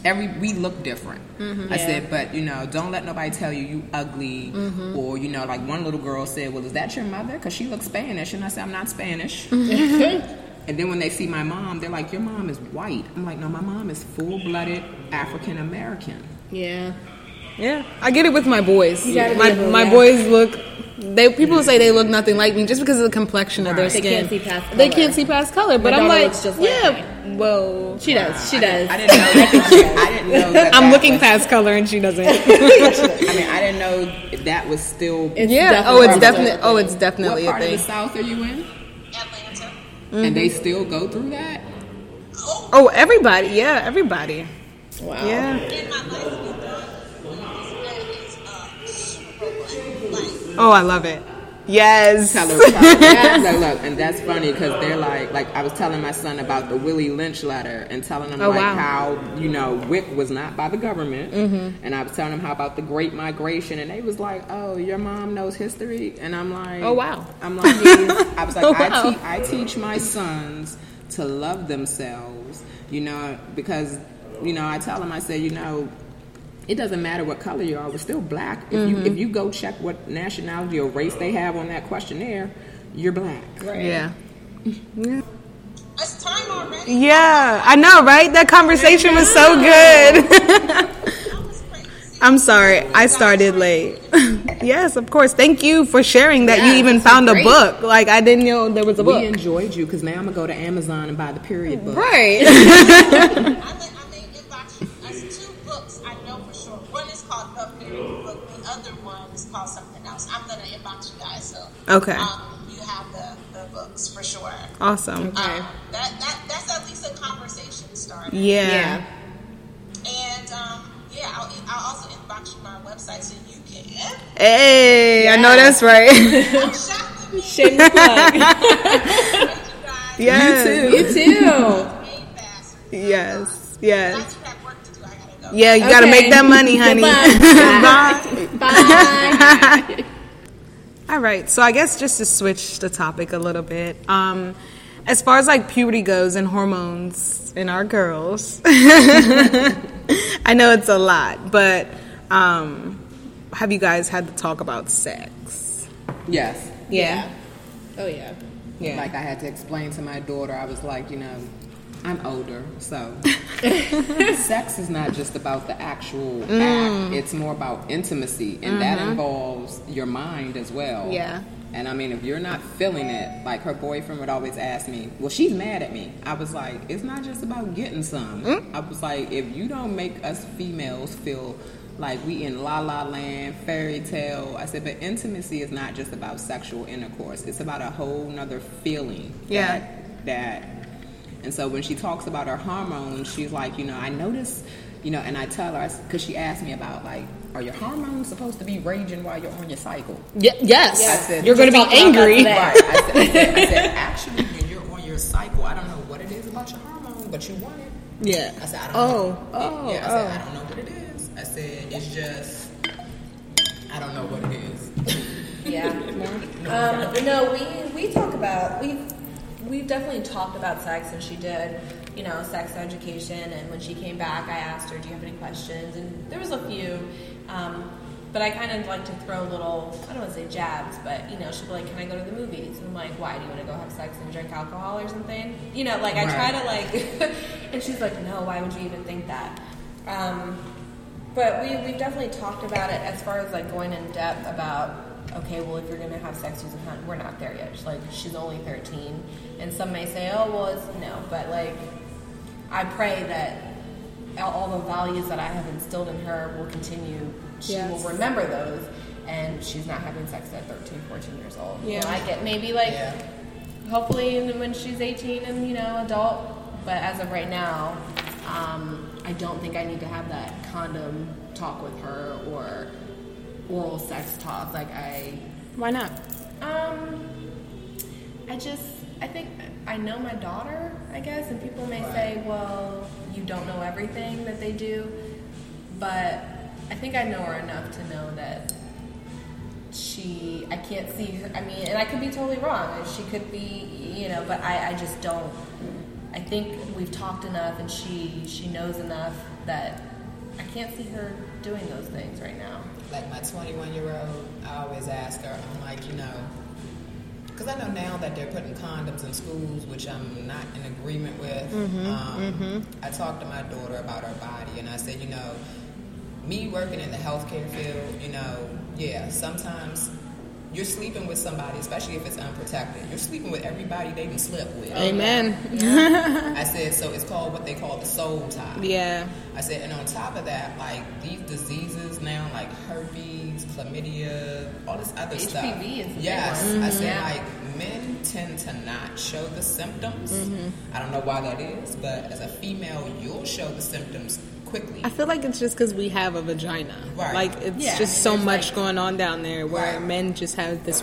S3: every we look different.
S2: Mm-hmm.
S3: I said, but you know, don't let nobody tell you you ugly
S2: Mm-hmm.
S3: or you know, like one little girl said, well, is that your mother? Because she looks Spanish, and I said, I'm not Spanish. and then when they see my mom, they're like, your mom is white. I'm like, no, my mom is full blooded African American.
S5: yeah.
S2: Yeah, I get it with my boys. My,
S5: able-
S2: my
S5: yeah.
S2: boys look. They people say they look nothing like me just because of the complexion of their
S3: Right.
S5: They
S2: skin.
S5: can't see past
S2: They can't see past color, but
S5: My
S2: I'm like,
S5: looks just like
S2: yeah. Well,
S5: She does. She
S3: I
S5: does.
S3: didn't- I didn't know that. I didn't know that.
S2: I'm
S3: that
S2: looking
S3: was-
S2: past color and she doesn't.
S3: I mean, I didn't know that was still.
S5: It's
S2: yeah. Oh, oh it's
S5: definitely-
S2: definitely. Oh, it's
S3: what
S2: definitely a
S3: part of the. South are you in?
S4: Atlanta.
S3: And they still go through that?
S4: Oh,
S2: everybody. Yeah, everybody.
S5: Wow.
S2: Yeah.
S4: and my life is done. His bed is uh, super robust. Like,
S2: Oh, I love it. Yes.
S3: Tell her, tell her. look, look, and that's funny because they're like, like I was telling my son about the Willie Lynch letter and telling him
S2: Oh,
S3: like
S2: wow.
S3: how you know WIC was not by the government,
S2: Mm-hmm.
S3: and I was telling him how about the Great Migration, and they was like, oh, your mom knows history, and I'm like,
S2: Oh, wow.
S3: I'm like, I was like,
S2: Oh,
S3: I, te- I teach my sons to love themselves, you know, because you know I tell them I say, you know it doesn't matter what color you are. We're still black. If
S2: Mm-hmm.
S3: you if you go check what nationality or race they have on that questionnaire, you're black.
S2: Yeah. Yeah.
S4: It's time already.
S2: Yeah, I know, right? That conversation was so good.
S4: That was crazy.
S2: I'm sorry, I started late. yes, of course. Thank you for sharing that you even
S5: this is
S2: found a book. Like I didn't know there was a book.
S3: We enjoyed you because now I'm gonna go to Amazon and buy the period book.
S2: Right.
S4: The other one is called something else. I'm gonna inbox you guys so
S2: Okay.
S4: um, you have the, the books for sure.
S2: awesome.
S4: Um, that, that that's at least a conversation starter.
S2: Yeah.
S4: And um, yeah, I'll, I'll also inbox you my website so you can.
S2: Hey, I know that's right.
S4: Come shop with me. Thank you guys.
S2: yes.
S5: You too.
S4: Way fast.
S2: Yes. Yes. Yeah, you gotta make that money, honey.
S5: Bye. bye.
S2: All right, so I guess just to switch the topic a little bit, um, as far as like puberty goes and hormones in our girls, I know it's a lot, but um, have you guys had to talk about sex?
S3: Yes.
S2: Yeah.
S5: Oh yeah.
S2: Yeah.
S3: Like I had to explain to my daughter, I was like, you know, I'm older, so sex is not just about the actual act. Mm. It's more about intimacy, and that mm-hmm. involves your mind as well.
S2: Yeah.
S3: And I mean, if you're not feeling it, like her boyfriend would always ask me, "Well, she's mad at me." I was like, "It's not just about getting some." Mm. I was like, "If you don't make us females feel like we in la la land, fairy tale," I said, "But intimacy is not just about sexual intercourse. It's about a whole nother feeling."
S2: Yeah.
S3: That, that and so when she talks about her hormones, she's like, you know, I notice, you know, and I tell her, because she asked me about, like, are your hormones supposed to be raging while you're on your cycle?
S2: Ye- yes.
S3: I said,
S2: You're going to be
S5: talked about that
S2: angry.
S3: Right. I said, I, said, I said, actually, when you're on your cycle, I don't know what it is about your hormone, but you want it.
S2: Yeah.
S3: I said, I don't
S2: Oh,
S3: know.
S2: oh,
S3: yeah, I said,
S2: oh.
S3: I don't know what it is. I said, it's just, I don't know what it is.
S5: Yeah. Um, no, we we talk about we've we've definitely talked about sex, and she did, you know, sex education. And when she came back, I asked her, "Do you have any questions?" And there was a few, um, but I kind of like to throw little I don't want to say jabs, but you know, she'd be like, "Can I go to the movies?" And I'm like, "Why? Do you want to go have sex and drink alcohol or something?" You know, like I try to like, and she's like, "No, why would you even think that?" Um, but we, we've definitely talked about it as far as like going in depth about okay well if you're going to have sex use a condom we're not there yet. She's like she's only 13 and some may say oh well it's no but like i pray that all, all the values that i have instilled in her will continue. She
S2: Yes.
S5: will remember those and she's not having sex at 13 14 years old.
S2: Yeah.
S5: yeah i get maybe like hopefully when she's 18 and you know adult but as of right now um, i don't think i need to have that condom talk with her or oral sex talk like i
S2: Why not?
S5: um i just i think i know my daughter i guess and people may say well you don't know everything that they do but i think i know her enough to know that she i can't see her i mean and i could be totally wrong she could be you know but i i just don't i think we've talked enough and she she knows enough that i can't see her doing those things right now
S3: like my 21 year old, I always ask her, I'm like, you know, because I know now that they're putting condoms in schools, which I'm not in agreement with. um, I talked to my daughter about her body, and I said, you know, me working in the healthcare field, you know, yeah, sometimes you're sleeping with somebody, especially if it's unprotected. You're sleeping with everybody they can sleep with.
S2: Amen.
S3: I said, so it's called what they call the soul tie.
S2: Yeah.
S3: I said, and on top of that, like these diseases now, like herpes, chlamydia, all this other stuff.
S5: HPV is a big
S3: yes. I said,
S5: Yeah.
S3: like men tend to not show the symptoms.
S5: Mm-hmm.
S3: I don't know why that is, but as a female, you'll show the symptoms quickly.
S2: I feel like it's just because we have a vagina.
S3: Right.
S2: Like it's
S5: Yeah,
S2: just so much
S5: like-
S2: going on down there where
S3: Right.
S2: men just have this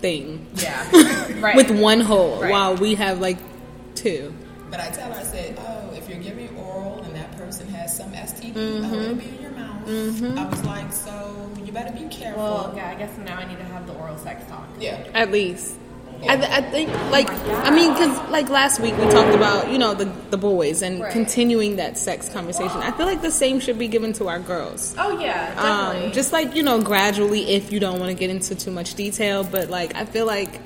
S2: thing
S5: Yeah. right.
S2: with one hole,
S5: Right.
S2: while we have like two.
S3: But I tell her, I said, oh, if you're giving oral and that person has some STD,
S5: Mm-hmm.
S3: oh, it'll be in your mouth. I was like, so you better be careful.
S5: Well, yeah, I guess now I need to have the oral sex talk.
S3: yeah.
S2: At least. I, th- I think, like, I mean, because, like, last week we talked about, you know, the, the boys and
S5: Right.
S2: continuing that sex conversation. I feel like the same should be given to our girls.
S5: Oh yeah, definitely.
S2: Um, just like, you know, gradually if you don't want to get into too much detail, but, like, I feel like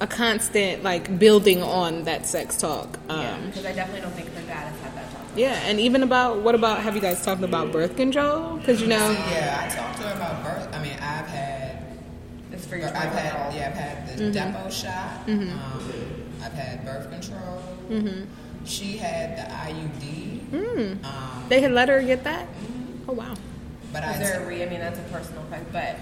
S2: a constant, like, building on that sex talk. Um,
S5: yeah, because I definitely don't think the dad has had that talk.
S2: yeah, and even about, what about, have you guys talked about birth control? Because, you know,
S3: Yeah, I talked to her about birth. I mean, I've had
S5: It's for your
S3: I've had yeah, I've had the
S2: Mm-hmm.
S3: Depo shot. Um, I've had birth control.
S2: Mm-hmm.
S3: She had the IUD.
S2: Mm.
S3: Um,
S2: they had let her get that? Oh, wow.
S3: but
S5: Is
S3: I
S5: there a re? I mean, that's a personal fact, but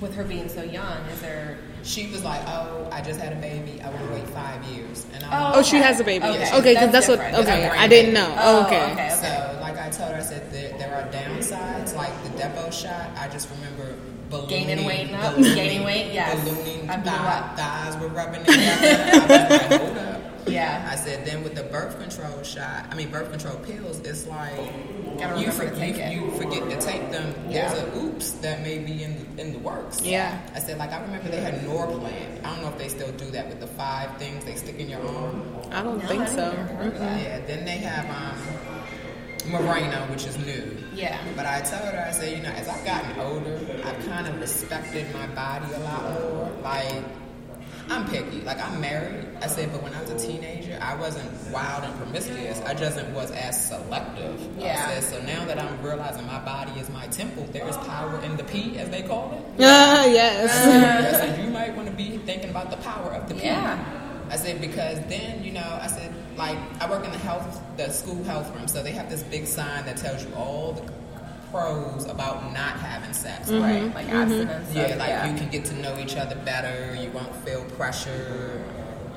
S5: with her being so young, is there?
S3: she was like, "Oh, I just had a baby. I want to wait five years." And I'm
S5: Oh,
S2: Oh, she has a baby.
S5: Okay.
S2: Okay, because that's,
S5: That's
S2: what, okay,
S3: That's
S2: I didn't know.
S5: Oh,
S2: okay.
S5: okay.
S3: So, like I told her, I said there, there are downsides, like the Depo shot. I just remember ballooning,
S5: Gaining weight, no?
S3: ballooning,
S5: Gaining weight, yes.
S3: ballooning.
S5: I blew
S3: thigh-
S5: up.
S3: thighs were rubbing together. I was like, hold up.
S5: Yeah.
S3: I said, then with the birth control shot, I mean birth control pills, it's like
S5: Gotta
S3: you, for,
S5: to take
S3: you,
S5: it.
S3: you forget to take them.
S5: Yeah.
S3: There's a oops that may be in in the works.
S2: Yeah.
S3: I said, like I remember they had Norplant. I don't know if they still do that with the five things they stick in your arm.
S2: I don't
S5: No,
S2: think
S5: I
S2: so.
S5: didn't remember that.
S3: Yeah, then they have um, Mirena, which is new.
S5: Yeah.
S3: But I told her, I said, you know, as I've gotten older, I've kind of respected my body a lot more. Like, I'm picky. Like, I'm married. I said, but when I was a teenager, I wasn't wild and promiscuous. I just was as selective.
S5: Yeah.
S3: I said, so now that I'm realizing my body is my temple, there is power in the P, as they call it.
S2: Ah, yes.
S3: I said, you might want to be thinking about the power of the P.
S5: Yeah.
S3: I said, because then, you know, I said, like, I work in the health, the school health room, so they have this big sign that tells you all the pros about not having sex, mm-hmm. right?
S5: Like mm-hmm. abstinence.
S3: Yeah, like you can get to know each other better, you won't feel pressure,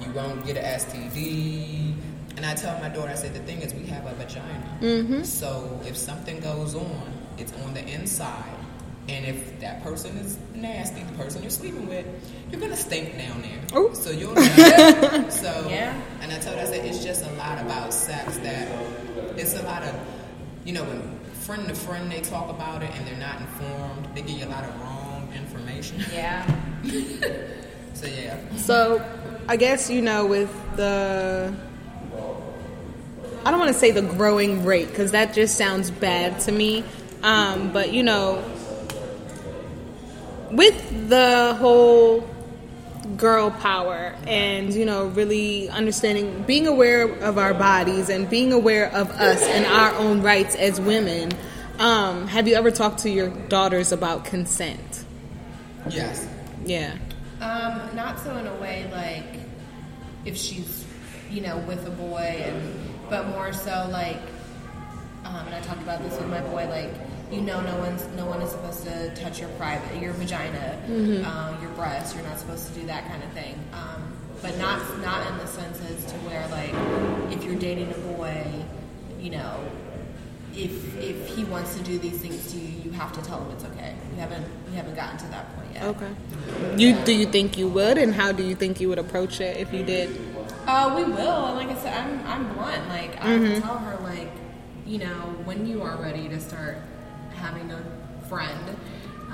S3: you won't get an STD. And I tell my daughter, I said, the thing is, we have a vagina. Mm-hmm. So if something goes on, it's on the inside. And if that person is nasty, the person you're sleeping with, you're gonna stink down there.
S2: Ooh.
S3: So you'll know. so
S5: Yeah.
S3: and I told her I said it's just a lot about sex that it's a lot of you know when friend to friend they talk about it and they're not informed, they give you a lot of wrong information.
S5: Yeah.
S3: So yeah.
S2: So, I guess you know with the I don't want to say the growing rate because that just sounds bad to me. Um, but you know, with the whole girl power and you know really understanding being aware of our bodies and being aware of us and our own rights as women um, have you ever talked to your daughters about consent
S3: Yes.
S2: yeah
S5: Um, not so in a way like if she's, you know, with a boy, and but more so like, um, and I talked about this with my boy, like you know, no one's no one is supposed to touch your private, your vagina, um, your breast. You're not supposed to do that kind of thing. Um, but not not in the sense as to where like if you're dating a boy, you know, if if he wants to do these things to you, you have to tell him it's okay. We haven't we haven't gotten to that point yet.
S2: Okay. You do you think you would, and how do you think you would approach it if you did?
S5: Uh, we will. And like I said, I'm, I'm blunt. Like, I
S2: Mm-hmm.
S5: tell her, like, you know, when you are ready to start having a friend,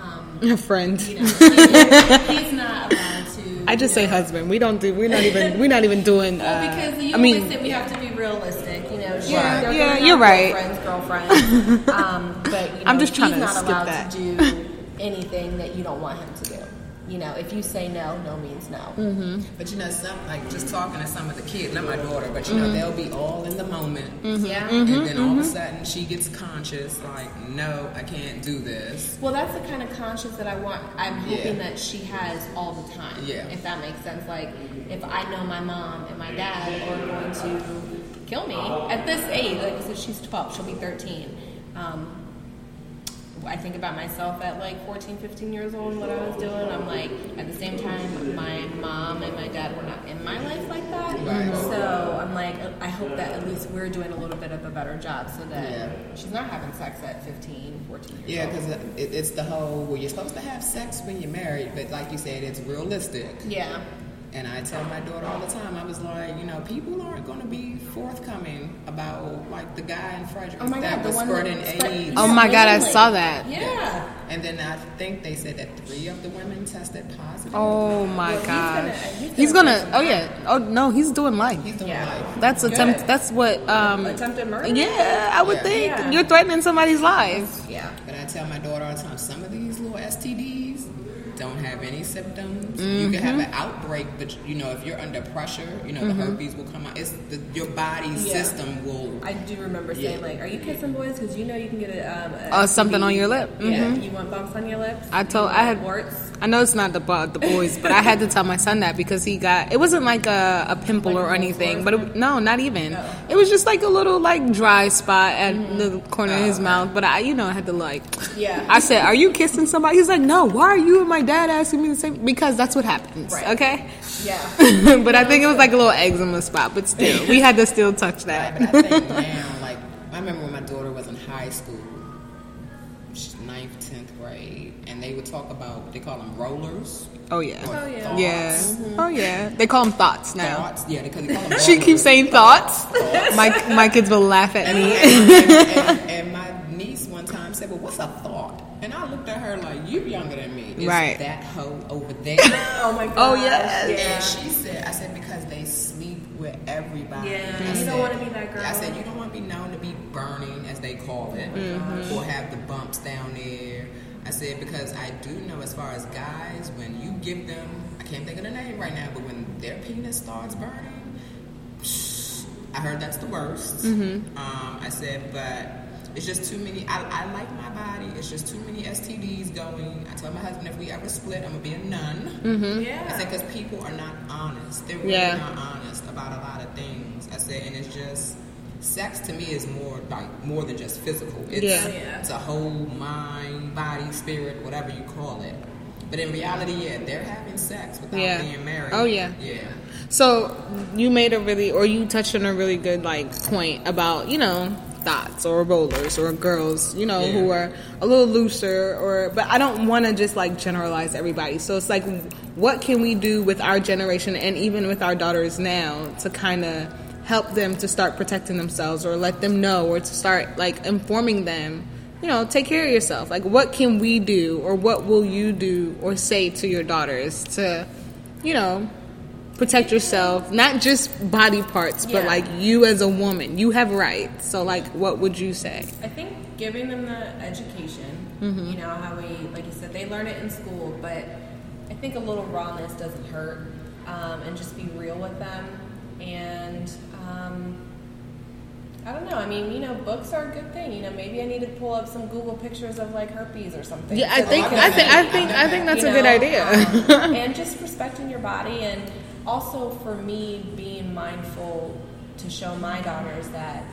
S5: um,
S2: A friend.
S5: you know, he- he's not allowed to.
S2: I just say
S5: know,
S2: husband. We don't do. We're not even. We're not even doing.
S5: Well,
S2: Uh,
S5: because you
S2: I mean,
S5: we have to be realistic, you know. She,
S2: Yeah, yeah, you're right.
S5: Girlfriends, girlfriends. um, but you know,
S2: I'm just trying
S5: he's
S2: to
S5: not
S2: skip
S5: allowed
S2: that.
S5: to do anything that you don't want him to do. You know, if you say no, no means no.
S2: Mm-hmm.
S3: But you know, some like just talking to some of the kids, not my daughter, but you know,
S2: Mm-hmm.
S3: they'll be all in the moment.
S5: Yeah.
S3: And then all of a sudden she gets conscious, like, no, I can't do this.
S5: Well, that's the kind of conscience that I want. I'm
S3: Yeah.
S5: hoping that she has all the time.
S3: Yeah.
S5: If that makes sense. Like, if I know my mom and my dad are going to kill me at this age, like I said, she's 12, she'll be 13. Um, I think about myself at like 14, 15 years old, what I was doing. I'm like, at the same time, my mom and my dad were not in my life like that.
S3: Right.
S5: So I'm like, I hope that at least we're doing a little bit of a better job so that
S3: Yeah.
S5: she's not having sex at 15, 14 years
S3: Yeah, because it, it's the whole well, you're supposed to have sex when you're married, but like you said, it's realistic.
S5: Yeah.
S3: And I tell my daughter all the time, I was like, you know, people aren't going to be forthcoming about like the guy in Frederick
S5: Oh my
S3: that
S5: God,
S3: was
S5: one that
S3: spreading
S5: spread-
S3: AIDS.
S2: Oh my God, I saw that.
S5: Yeah.
S3: And then I think they said that three of the women tested positive.
S2: Oh my
S5: Well, he's
S2: gosh.
S5: gonna-
S2: He's
S5: he's
S2: gonna.
S5: gonna
S2: Oh yeah. Oh no, he's doing life.
S3: He's doing
S5: Yeah.
S3: life.
S2: That's
S5: Good.
S2: attempt. That's what. Um,
S5: Attempted murder?
S2: Yeah, I would
S3: Yeah.
S2: think
S5: Yeah.
S2: you're threatening somebody's life.
S5: Yeah.
S3: But I tell my daughter all the time, some of these little STDs don't have any symptoms. You
S2: Mm-hmm.
S3: can have an outbreak, but you know if you're under pressure, you know
S2: Mm-hmm.
S3: the herpes will come out. It's the, your body's
S5: Yeah.
S3: system will.
S5: I do remember saying
S3: Yeah.
S5: like, "Are you kissing boys? Because you know you can get a, um, a
S2: Oh, something
S5: STD.
S2: on your lip.
S5: Yeah,
S2: Mhm.
S5: you want bumps on your lips.
S2: I told-
S5: You
S2: I had-
S5: warts.
S2: I know it's not the the boys, but I had to tell my son that because he got it wasn't like a, a pimple
S5: Like
S2: or anything, but it, no, not even.
S5: Oh.
S2: It was just like a little like dry spot at
S5: Mm-hmm.
S2: the corner of
S5: Oh,
S2: his mouth. But I, you know, I had to like.
S5: Yeah.
S2: I said, "Are you kissing somebody?" He's like, "No." Why are you and my dad asking me the same? Because that's what happens.
S5: Right.
S2: Okay.
S5: Yeah.
S2: but I think it was like a little eczema spot, but still, we had to still touch that.
S3: But I think now, like I remember when my daughter was in high school, would talk about they call them rollers.
S2: Oh yeah.
S5: Oh, yeah.
S3: thoughts.
S2: Yeah. Oh yeah. They call them thoughts now.
S3: Thoughts, yeah, because they call them
S2: She keeps saying thoughts. My my kids will laugh at
S3: And,
S2: me.
S3: and, and, and my niece one time said, "Well, what's a thought?" And I looked at her like, "You're younger than me, Is
S2: Right.
S3: That hoe over there."
S5: Oh my god.
S2: Oh, yes.
S3: And she said, "I said because they sleep with everybody."
S5: Yeah,
S3: I
S5: you don't
S3: said-
S5: wanna be that girl.
S3: I said you don't want to be known to be burning, as they call it,
S5: Mm-hmm.
S3: or have the bumps down there. I said because I do know as far as guys, when you give them, I can't think of the name right now, but when their penis starts burning, I heard that's the worst.
S5: Mm-hmm.
S3: Um, I said, but it's just too many. I, I like my body. It's just too many STDs going. I told my husband if we ever split, I'm gonna be a nun. I
S5: Yeah.
S3: said because people are not honest. They're really
S2: Yeah.
S3: not honest about a lot of things. I said, and it's just sex to me is more like more than just physical. It's,
S2: Yeah.
S5: Yeah.
S3: it's a whole mind, body, spirit, whatever you call it. But in reality, yeah, they're having sex without
S2: Yeah.
S3: being married.
S2: Oh, yeah.
S3: yeah.
S2: So you made a really, or you touched on a really good like point about you know thoughts or rollers or girls, you know, who are a little looser or. But I don't want to just like generalize everybody. So it's like, what can we do with our generation and even with our daughters now to kind of help them to start protecting themselves or let them know or to start like informing them. You know, take care of yourself. Like, what can we do, or what will you do, or say to your daughters to, you know, protect yourself not just body parts but like you as a woman you have rights so like what would you say
S5: I think giving them the education,
S2: Mm-hmm.
S5: you know, how we, like you said, they learn it in school, but I think a little rawness doesn't hurt, um, and just be real with them. And um, I don't know. I mean, you know, books are a good thing. You know, maybe I need to pull up some Google pictures of like herpes or something.
S2: yeah i think i think i think i think that's
S5: you
S2: a good idea
S5: um, and just respecting your body, and also for me being mindful to show my daughters that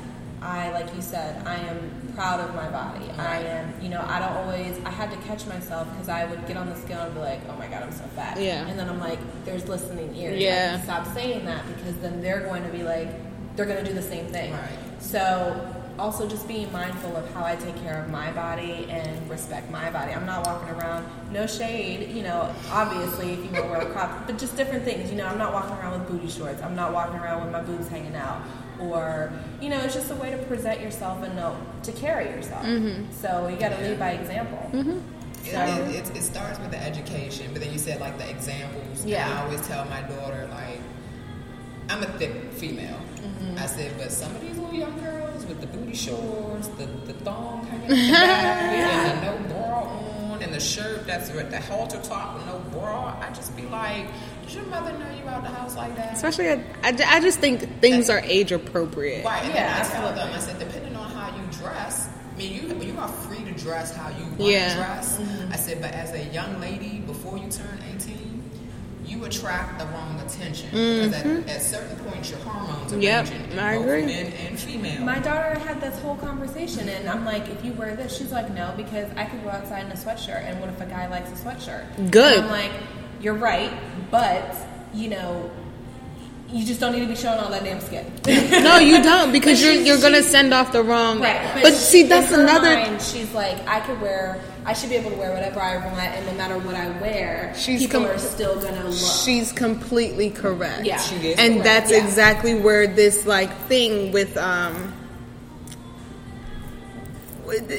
S5: I, like you said, I am proud of my body. I am, you know, I don't always. I had to catch myself because I would get on the scale and be like, "Oh my god, I'm so fat."
S2: Yeah.
S5: And then I'm like, "There's listening ears."
S2: Yeah.
S5: stop saying that because then they're going to be like, they're going to do the same thing.
S3: Right.
S5: So also just being mindful of how I take care of my body and respect my body. I'm not walking around, no shade, you know, obviously if you want to wear a crop, but just different things. You know, I'm not walking around with booty shorts. I'm not walking around with my boobs hanging out. Or, you know, it's just a way to present yourself and know to carry yourself. So you got to lead by example.
S3: It,
S5: So-
S3: it, it, it starts with the education, but then you said like the examples.
S5: Yeah.
S3: And I always tell my daughter like, I'm a thick female.
S5: Mm-hmm.
S3: I said, but some of these little young girls with the booty shorts, the the thong hanging out the back, and the no bra on, and the shirt that's with the halter top with no bra. I just be like, does your mother know you out the house like that?
S2: especially at, I, I just think things are age appropriate
S3: Right, and
S5: Yeah,
S3: then I tell them, I said, depending on how you dress, I mean, you you are free to dress how you want
S2: Yeah.
S3: to dress. I said, but as a young lady, before you turn 18, you attract the wrong attention. Because at, at certain points, your hormones are
S2: Mm-hmm. Yep,
S3: ranging in
S2: I
S3: both
S2: agree.
S3: men and female.
S5: My daughter had this whole conversation, and I'm like, if you wear this, she's like, no, because I could go outside in a sweatshirt, and what if a guy likes a sweatshirt?
S2: Good.
S5: And I'm like, you're right, but you know, you just don't need to be showing all that damn skin.
S2: no, you don't because
S5: But
S2: you're you're gonna send off the wrong.
S5: Right.
S2: But, see, that's
S5: in her
S2: another.
S5: Mind, she's like, I could wear, I should be able to wear whatever I want, and no matter what I wear,
S2: She's
S5: people
S2: com-
S5: are still gonna look.
S2: She's completely correct.
S5: Yeah.
S3: She is
S2: and
S3: correct.
S2: that's
S5: Yeah.
S2: exactly where this like thing with um.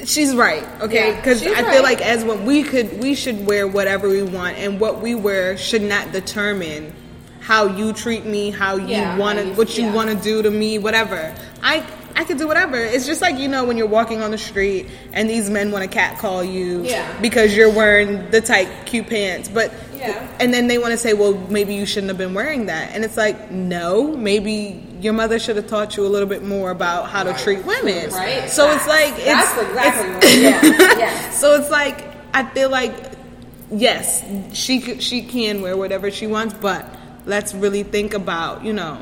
S2: She's right, okay? Because
S5: she's
S2: I
S5: right.
S2: feel like as when we could, we should wear whatever we want, and what we wear should not determine how you treat me, how you
S5: Yeah,
S2: want to, what you
S5: yeah.
S2: want to do to me, whatever. I I could do whatever. It's just like you know when you're walking on the street and these men want to catcall you
S5: Yeah.
S2: because you're wearing the tight cute pants, but
S5: Yeah.
S2: and then they want to say, well, maybe you shouldn't have been wearing that, and it's like, no, maybe your mother should have taught you a little bit more about how to treat women,
S5: Right.
S2: So it's like it's,
S5: That's exactly
S2: it's-
S5: what- yeah, yeah.
S2: so it's like I feel like yes, she she can wear whatever she wants, but let's really think about you know.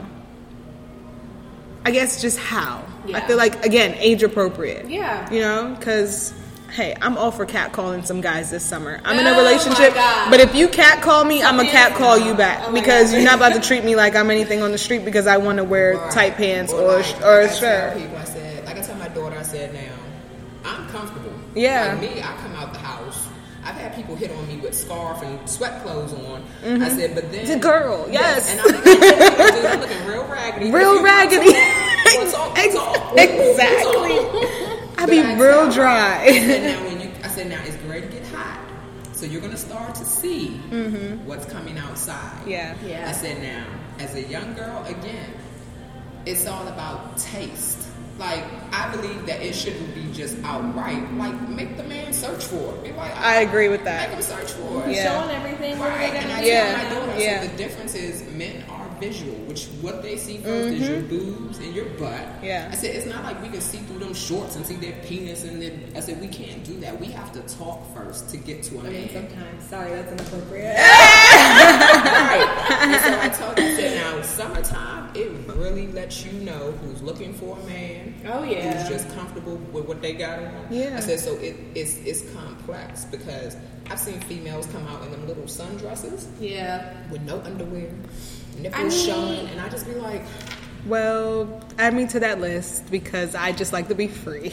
S2: I guess just how. I feel like again age appropriate.
S5: Yeah.
S2: You know, because hey, I'm all for catcalling some guys this summer. I'm in
S5: Oh
S2: a relationship,
S5: God.
S2: but if you catcall me, I'm a catcall you back
S5: Oh
S2: because
S5: God.
S2: you're not about to treat me like I'm anything on the street because I want to wear tight pants or
S3: like,
S2: or a
S3: like I
S2: shirt.
S3: People, I said, like I tell my daughter, I said, now I'm comfortable.
S2: Yeah.
S3: Like me, I come out the house. I've had people hit on me with scarf and sweat clothes on. I mm-hmm. said, but then
S2: the girl, yes.
S3: and I'm looking, dude, I'm looking real raggedy.
S2: Real raggedy.
S3: Talk, talk, talk.
S2: exactly. I
S3: But
S2: be
S3: I
S2: real
S3: tell her, I
S2: dry.
S3: said, now when you, I said, now it's great to get hot. So you're gonna start to see what's coming outside.
S2: Mm-hmm. Yeah.
S5: Yeah.
S3: I said, now as a young girl, again, it's all about taste. Like I believe that it shouldn't be just outright. Like make the man search for it. Be like,
S2: I agree with that.
S3: Make him search for it.
S2: Yeah.
S5: Showing everything.
S3: Right, and I
S2: Yeah.
S3: tell my daughter,
S2: Yeah.
S3: said the difference is men are visual, which what they see 1st is your boobs and your butt.
S2: Mm-hmm. Yeah.
S3: I said it's not like we can see through them shorts and see their penis and then I said we can't do that. We have to talk first to get to a
S5: I mean, sometimes. Sorry, that's inappropriate.
S3: right. And so I told her, I said now summertime, it really lets you know who's looking for a man.
S5: Oh, yeah.
S3: Who's just comfortable with what they got on.
S2: Yeah.
S3: I said so it, it's it's complex because I've seen females come out in them little sundresses
S5: yeah.
S3: with no underwear, nipples
S5: I mean-
S3: showing, and I just be like,
S2: Well, add me to that list because I just like to be free.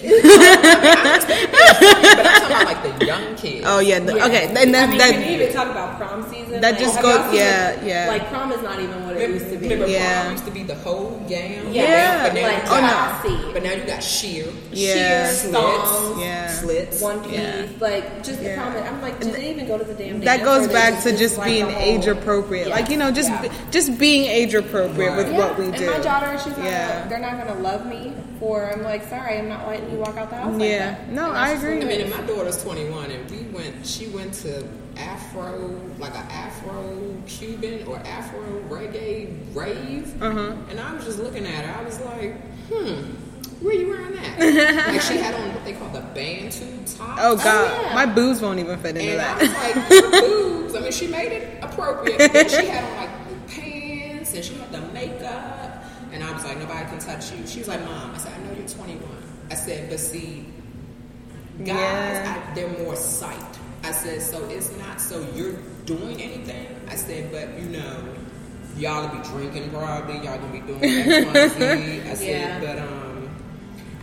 S3: but I'm talking about like the young kids.
S2: oh yeah, the,
S5: Yeah.
S2: okay, and that
S5: I mean,
S2: that
S5: can you even talk about prom season?
S2: that
S5: Like,
S2: just goes-
S5: y'all
S2: yeah,
S5: it?
S2: yeah.
S5: Like prom is not even what it used to be.
S3: Remember,
S2: Yeah.
S3: prom used to be the whole gown.
S5: Yeah.
S3: but now,
S5: Like,
S3: you
S2: oh,
S3: got,
S5: no.
S3: but now you got sheer,
S2: Yeah.
S5: Sheer
S3: slits,
S5: thongs,
S2: Yeah.
S3: slits.
S5: one piece,
S2: Yeah.
S5: like just
S2: Yeah.
S5: the prom. I'm like, did they even go to the damn?
S2: that goes back to just being age appropriate. Like you know, just just being age appropriate with what we
S5: and
S2: do.
S5: my daughter, she's like, they're not gonna love me for. I'm like, sorry, I'm not letting you walk out the house. like
S2: Yeah.
S5: that.
S2: No, I agree.
S5: what
S3: I mean, and my daughter's 21, and we went. She went to Afro, like a Afro Cuban or Afro reggae rave,
S2: Uh-huh.
S3: and I was just looking at her. I was like, hmm. Where are you wearing that? like she had on what they call the bandeau top.
S2: Oh God,
S5: yeah.
S2: my boobs won't even fit into
S3: And I
S2: that.
S3: was like, her boobs. I mean, she made it appropriate. But she had on like like, nobody can touch you. She was like, Mom. I said, I know you're 21. I said, but see, guys,
S2: Yeah.
S3: I, they're more sight. I said, so it's not so you're doing anything. I said, but you know, y'all will be drinking probably. Y'all gonna be doing X, Y, Z. I said,
S5: Yeah.
S3: but um,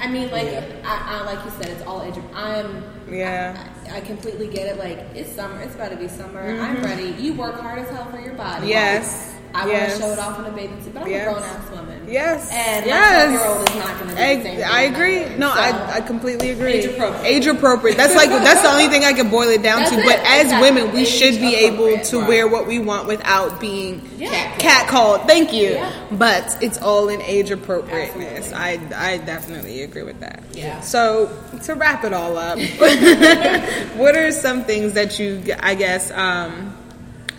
S5: I mean, like,
S3: Yeah.
S5: I, I like you said, it's all age. I'm.
S2: Yeah.
S5: I, I completely get it. Like, it's summer. It's about to be summer. I'm ready. You work hard as hell for your body.
S2: Mm-hmm. Yes.
S5: I
S2: Yes.
S5: want to show it off in a bathing suit, but I'm
S2: Yes.
S5: a grown ass woman.
S2: Yes.
S5: And
S2: yes.
S5: 12 year old is not going to do the same.
S2: I agree. No,
S5: So-
S2: I, I completely agree.
S5: Age appropriate.
S2: Age appropriate. That's like that's the only thing I can boil it down
S5: That's
S2: to.
S5: it.
S2: But as
S5: Exactly.
S2: women, we
S5: Age
S2: should be able to
S3: Right.
S2: wear what we want without being
S5: Yeah.
S2: catcalled. Thank you.
S5: Yeah.
S2: But it's all in age appropriateness. I I definitely agree with that.
S3: Yeah.
S2: So to wrap it all up, what are some things that you I guess um,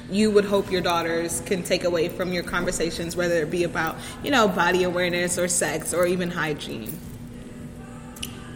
S2: you would hope your daughters can take away from your conversations, whether it be about you know body awareness or sex or even hygiene?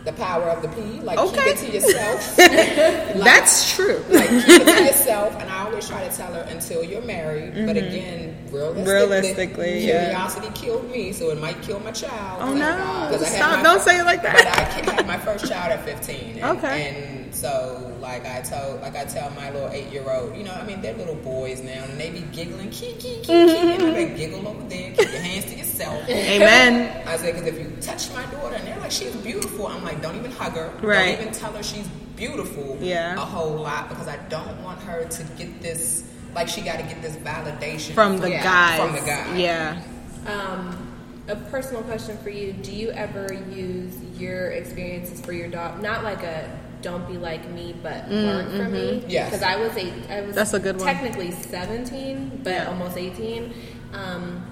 S3: the power of the P, like
S2: Okay.
S3: keep it to yourself.
S2: That's true.
S3: like keep it to yourself. And I always try to tell her until you're married. But again, realistically,
S2: Mm-hmm. Realistically, yeah.
S3: curiosity killed me, so it might kill my child.
S2: Oh no!
S3: I had
S2: Stop. Don't say it like that.
S3: But I had my first child at 15. And,
S2: Okay.
S3: And so, like I told, like I tell my little eight year old, you know, I mean, they're little boys now, and they be giggling, kee kee kee kee, and I giggle over there, keep your hands to yourself.
S2: Amen.
S3: I said, because if you touch my daughter and they're like, she's beautiful, I'm like, don't even hug her.
S2: Right.
S3: Don't even tell her she's beautiful
S2: Yeah.
S3: a whole lot because I don't want her to get this, like, she got to get this validation
S2: From the
S5: Yeah.
S2: guys.
S3: From the guy.
S2: Yeah.
S5: Um, a personal question for you: Do you ever use your experiences for your dog? Not like a "don't be like me," but learn from me.
S3: Yes.
S5: Because I was eight. I was
S2: That's a good one.
S5: Technically seventeen, but
S2: Yeah.
S5: almost eighteen. Um,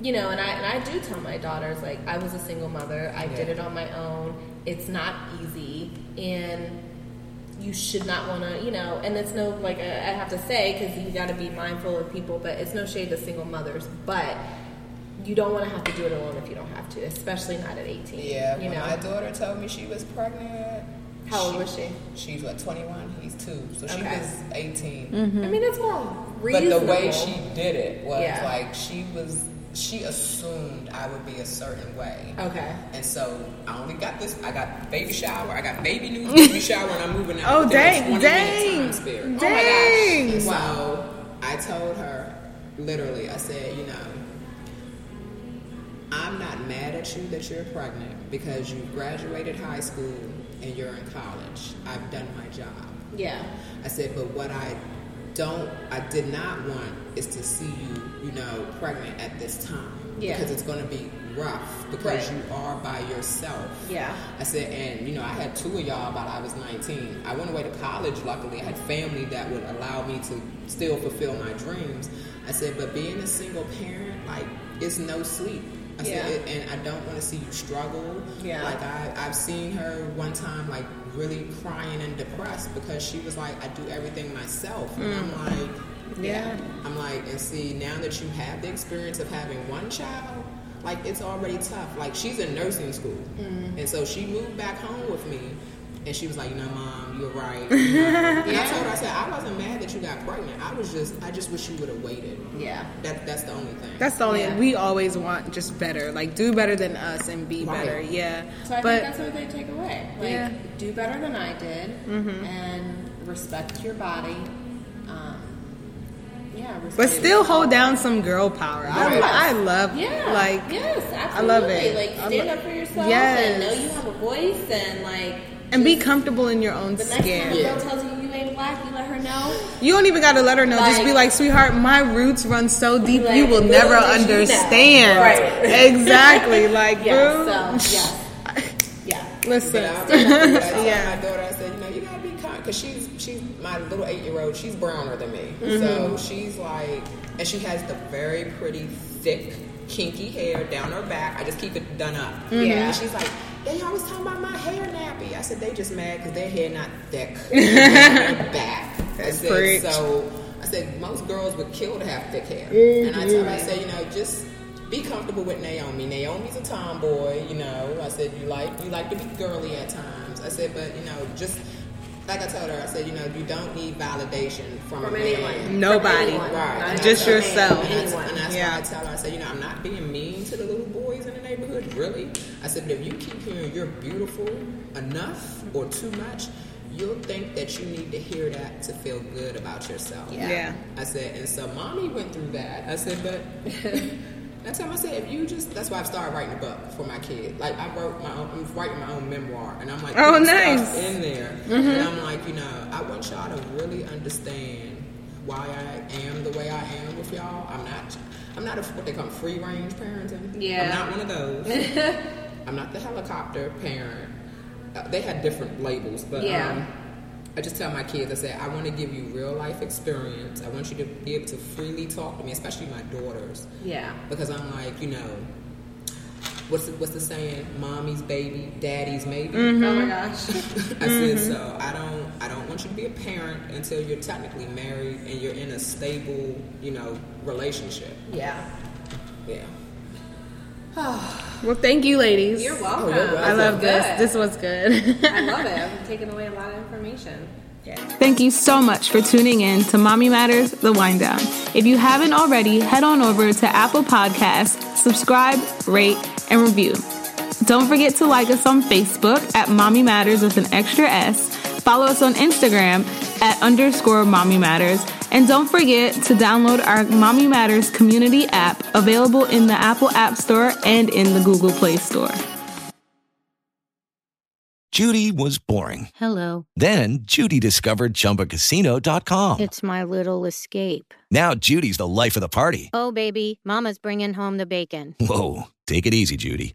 S5: you know, and I and I do tell my daughters like I was a single mother. I did it on my own. It's not easy, and you should not want to, you know, and it's no, like, I I have to say, because you got to be mindful of people, but it's no shade to single mothers, but you don't want to have to do it alone if you don't have to, especially not at 18.
S3: Yeah,
S5: you
S3: when
S5: know.
S3: my daughter told me she was pregnant.
S5: How old was she?
S3: She's what, 21? He's two. So she
S5: Okay.
S3: was 18. Mm-hmm.
S5: I mean, it's more
S3: But the way she did it was
S5: Yeah.
S3: like she was, she assumed I would be a certain way.
S5: Okay.
S3: And so I only got this. I got baby shower. I got baby news, baby shower, and I'm moving out.
S2: Oh,
S3: within a
S2: dang, dang.
S3: Oh my
S2: dang.
S3: gosh! So I told her, literally, I said, you know, I'm not mad at you that you're pregnant because you graduated high school and you're in college. I've done my job.
S5: Yeah.
S3: I said, but what I don't, I did not want is to see you, you know, pregnant at this time.
S5: Yeah.
S3: Because it's going to be rough because
S5: Right.
S3: you are by yourself.
S5: Yeah.
S3: I said, and you know, I had two of y'all about I was 19. I went away to college. Luckily, I had family that would allow me to still fulfill my dreams. I said, but being a single parent, like, it's no sleep. I
S5: Yeah.
S3: said, and I don't want to see you struggle.
S5: Yeah.
S3: Like I, I've seen her one time, like really crying and depressed because she was like, I do everything myself, and I'm mm. like,
S2: Yeah.
S3: I'm like, and see, now that you have the experience of having one child, like it's already tough. Like she's in nursing school, mm. and so she moved back home with me, and she was like, you know, mom, you're right. You? And I told her, I said, I wasn't mad that you got pregnant. I was just, I just wish you would have waited.
S5: Yeah.
S3: That, that's the only thing.
S2: That's the only.
S5: Yeah.
S2: We always want just better. Like do better than us and be
S3: Right.
S2: better. Yeah.
S5: So I
S2: but
S5: think that's what they take away. Like,
S2: Yeah.
S5: do better than I did, and respect your body. Um, yeah,
S2: but still hold down some girl power. I,
S5: Yes.
S2: I love.
S5: Yeah.
S2: Like.
S5: yes, absolutely.
S2: I love it.
S5: Like
S2: I
S5: stand
S2: lo-
S5: up for yourself
S2: Yes.
S5: and know you have a voice and like
S2: And be comfortable in your own
S5: the next time
S2: skin.
S5: a girl tells you you ain't black, you let her know.
S2: You don't even gotta let her know. Just be
S5: Like-
S2: like, sweetheart, my roots run so deep,
S5: Like,
S2: you will never
S5: did you know.
S2: understand.
S5: Right.
S2: Exactly. Like,
S5: Yeah,
S2: boo.
S5: so yes. Yeah.
S2: Listen.
S3: But I, I
S2: Yeah.
S3: my daughter, I said, you know, you gotta be kind, because she's she's my little eight year old. She's browner than me,
S2: Mm-hmm.
S3: so she's like, and she has the very pretty, thick, kinky hair down her back. I just keep it done up.
S2: Mm-hmm.
S5: Yeah.
S3: And she's like, they always talking about my hair nappy. I said they just mad because their hair not thick. back. I said so. I said most girls would kill to have thick hair,
S2: Mm-hmm.
S3: and I told her, I said, you know, just be comfortable with Naomi. Naomi's a tomboy, you know. I said you like you like to be girly at times. I said, but you know, just like I told her, I said, you know, you don't need validation from,
S5: From
S3: a
S5: anyone.
S3: man.
S2: Nobody.
S5: From anyone.
S3: Right.
S2: Just
S3: that's-
S2: yourself.
S3: And that's, and that's
S2: Yeah.
S3: why I tell her, I said, you know, I'm not being mean to the little boys in the neighborhood, really. I said, but if you keep hearing you're beautiful enough or too much, you'll think that you need to hear that to feel good about yourself.
S2: Yeah. Yeah.
S3: I said, and so mommy went through that. I said, but I said, if you just, that's why I've started writing a book for my kid. Like I wrote my own, I'm writing my own memoir, and I'm like,
S2: Oh, nice.
S3: in there, and I'm like, you know, I want y'all to really understand why I am the way I am with y'all. I'm not, I'm not a, what they call free range parenting.
S5: Yeah.
S3: I'm not one of those. I'm not the helicopter parent. Uh, they had different labels, but
S5: Yeah.
S3: um, I just tell my kids, I say, I want to give you real life experience. I want you to be able to freely talk to me, especially my daughters,
S5: Yeah.
S3: because I'm like, you know, what's the, what's the saying? Mommy's baby, daddy's maybe. Mm-hmm.
S5: Oh my gosh.
S3: I said mm-hmm. so. I don't. I don't want you to be a parent until you're technically married and you're in a stable, you know, relationship.
S5: Yeah.
S3: Yeah.
S2: Well, thank you, ladies.
S5: You're welcome.
S3: Oh, you're welcome.
S2: I love this.
S5: Good.
S2: This was good.
S5: I love it. I've taking away a lot of information.
S2: Thank you so much for tuning in to Mommy Matters, The Wind Down. If you haven't already, head on over to Apple Podcasts, subscribe, rate, and review. Don't forget to like us on Facebook at Mommy Matters with an extra S. Follow us on Instagram at underscore Mommy Matters And don't forget to download our Mommy Matters community app available in the Apple App Store and in the Google Play Store.
S6: Judy was boring.
S7: Hello.
S6: Then Judy discovered ChumbaCasino.com.
S7: It's my little escape.
S6: Now Judy's the life of the party.
S7: Oh, baby, Mama's bringing home the bacon.
S6: Whoa, take it easy, Judy.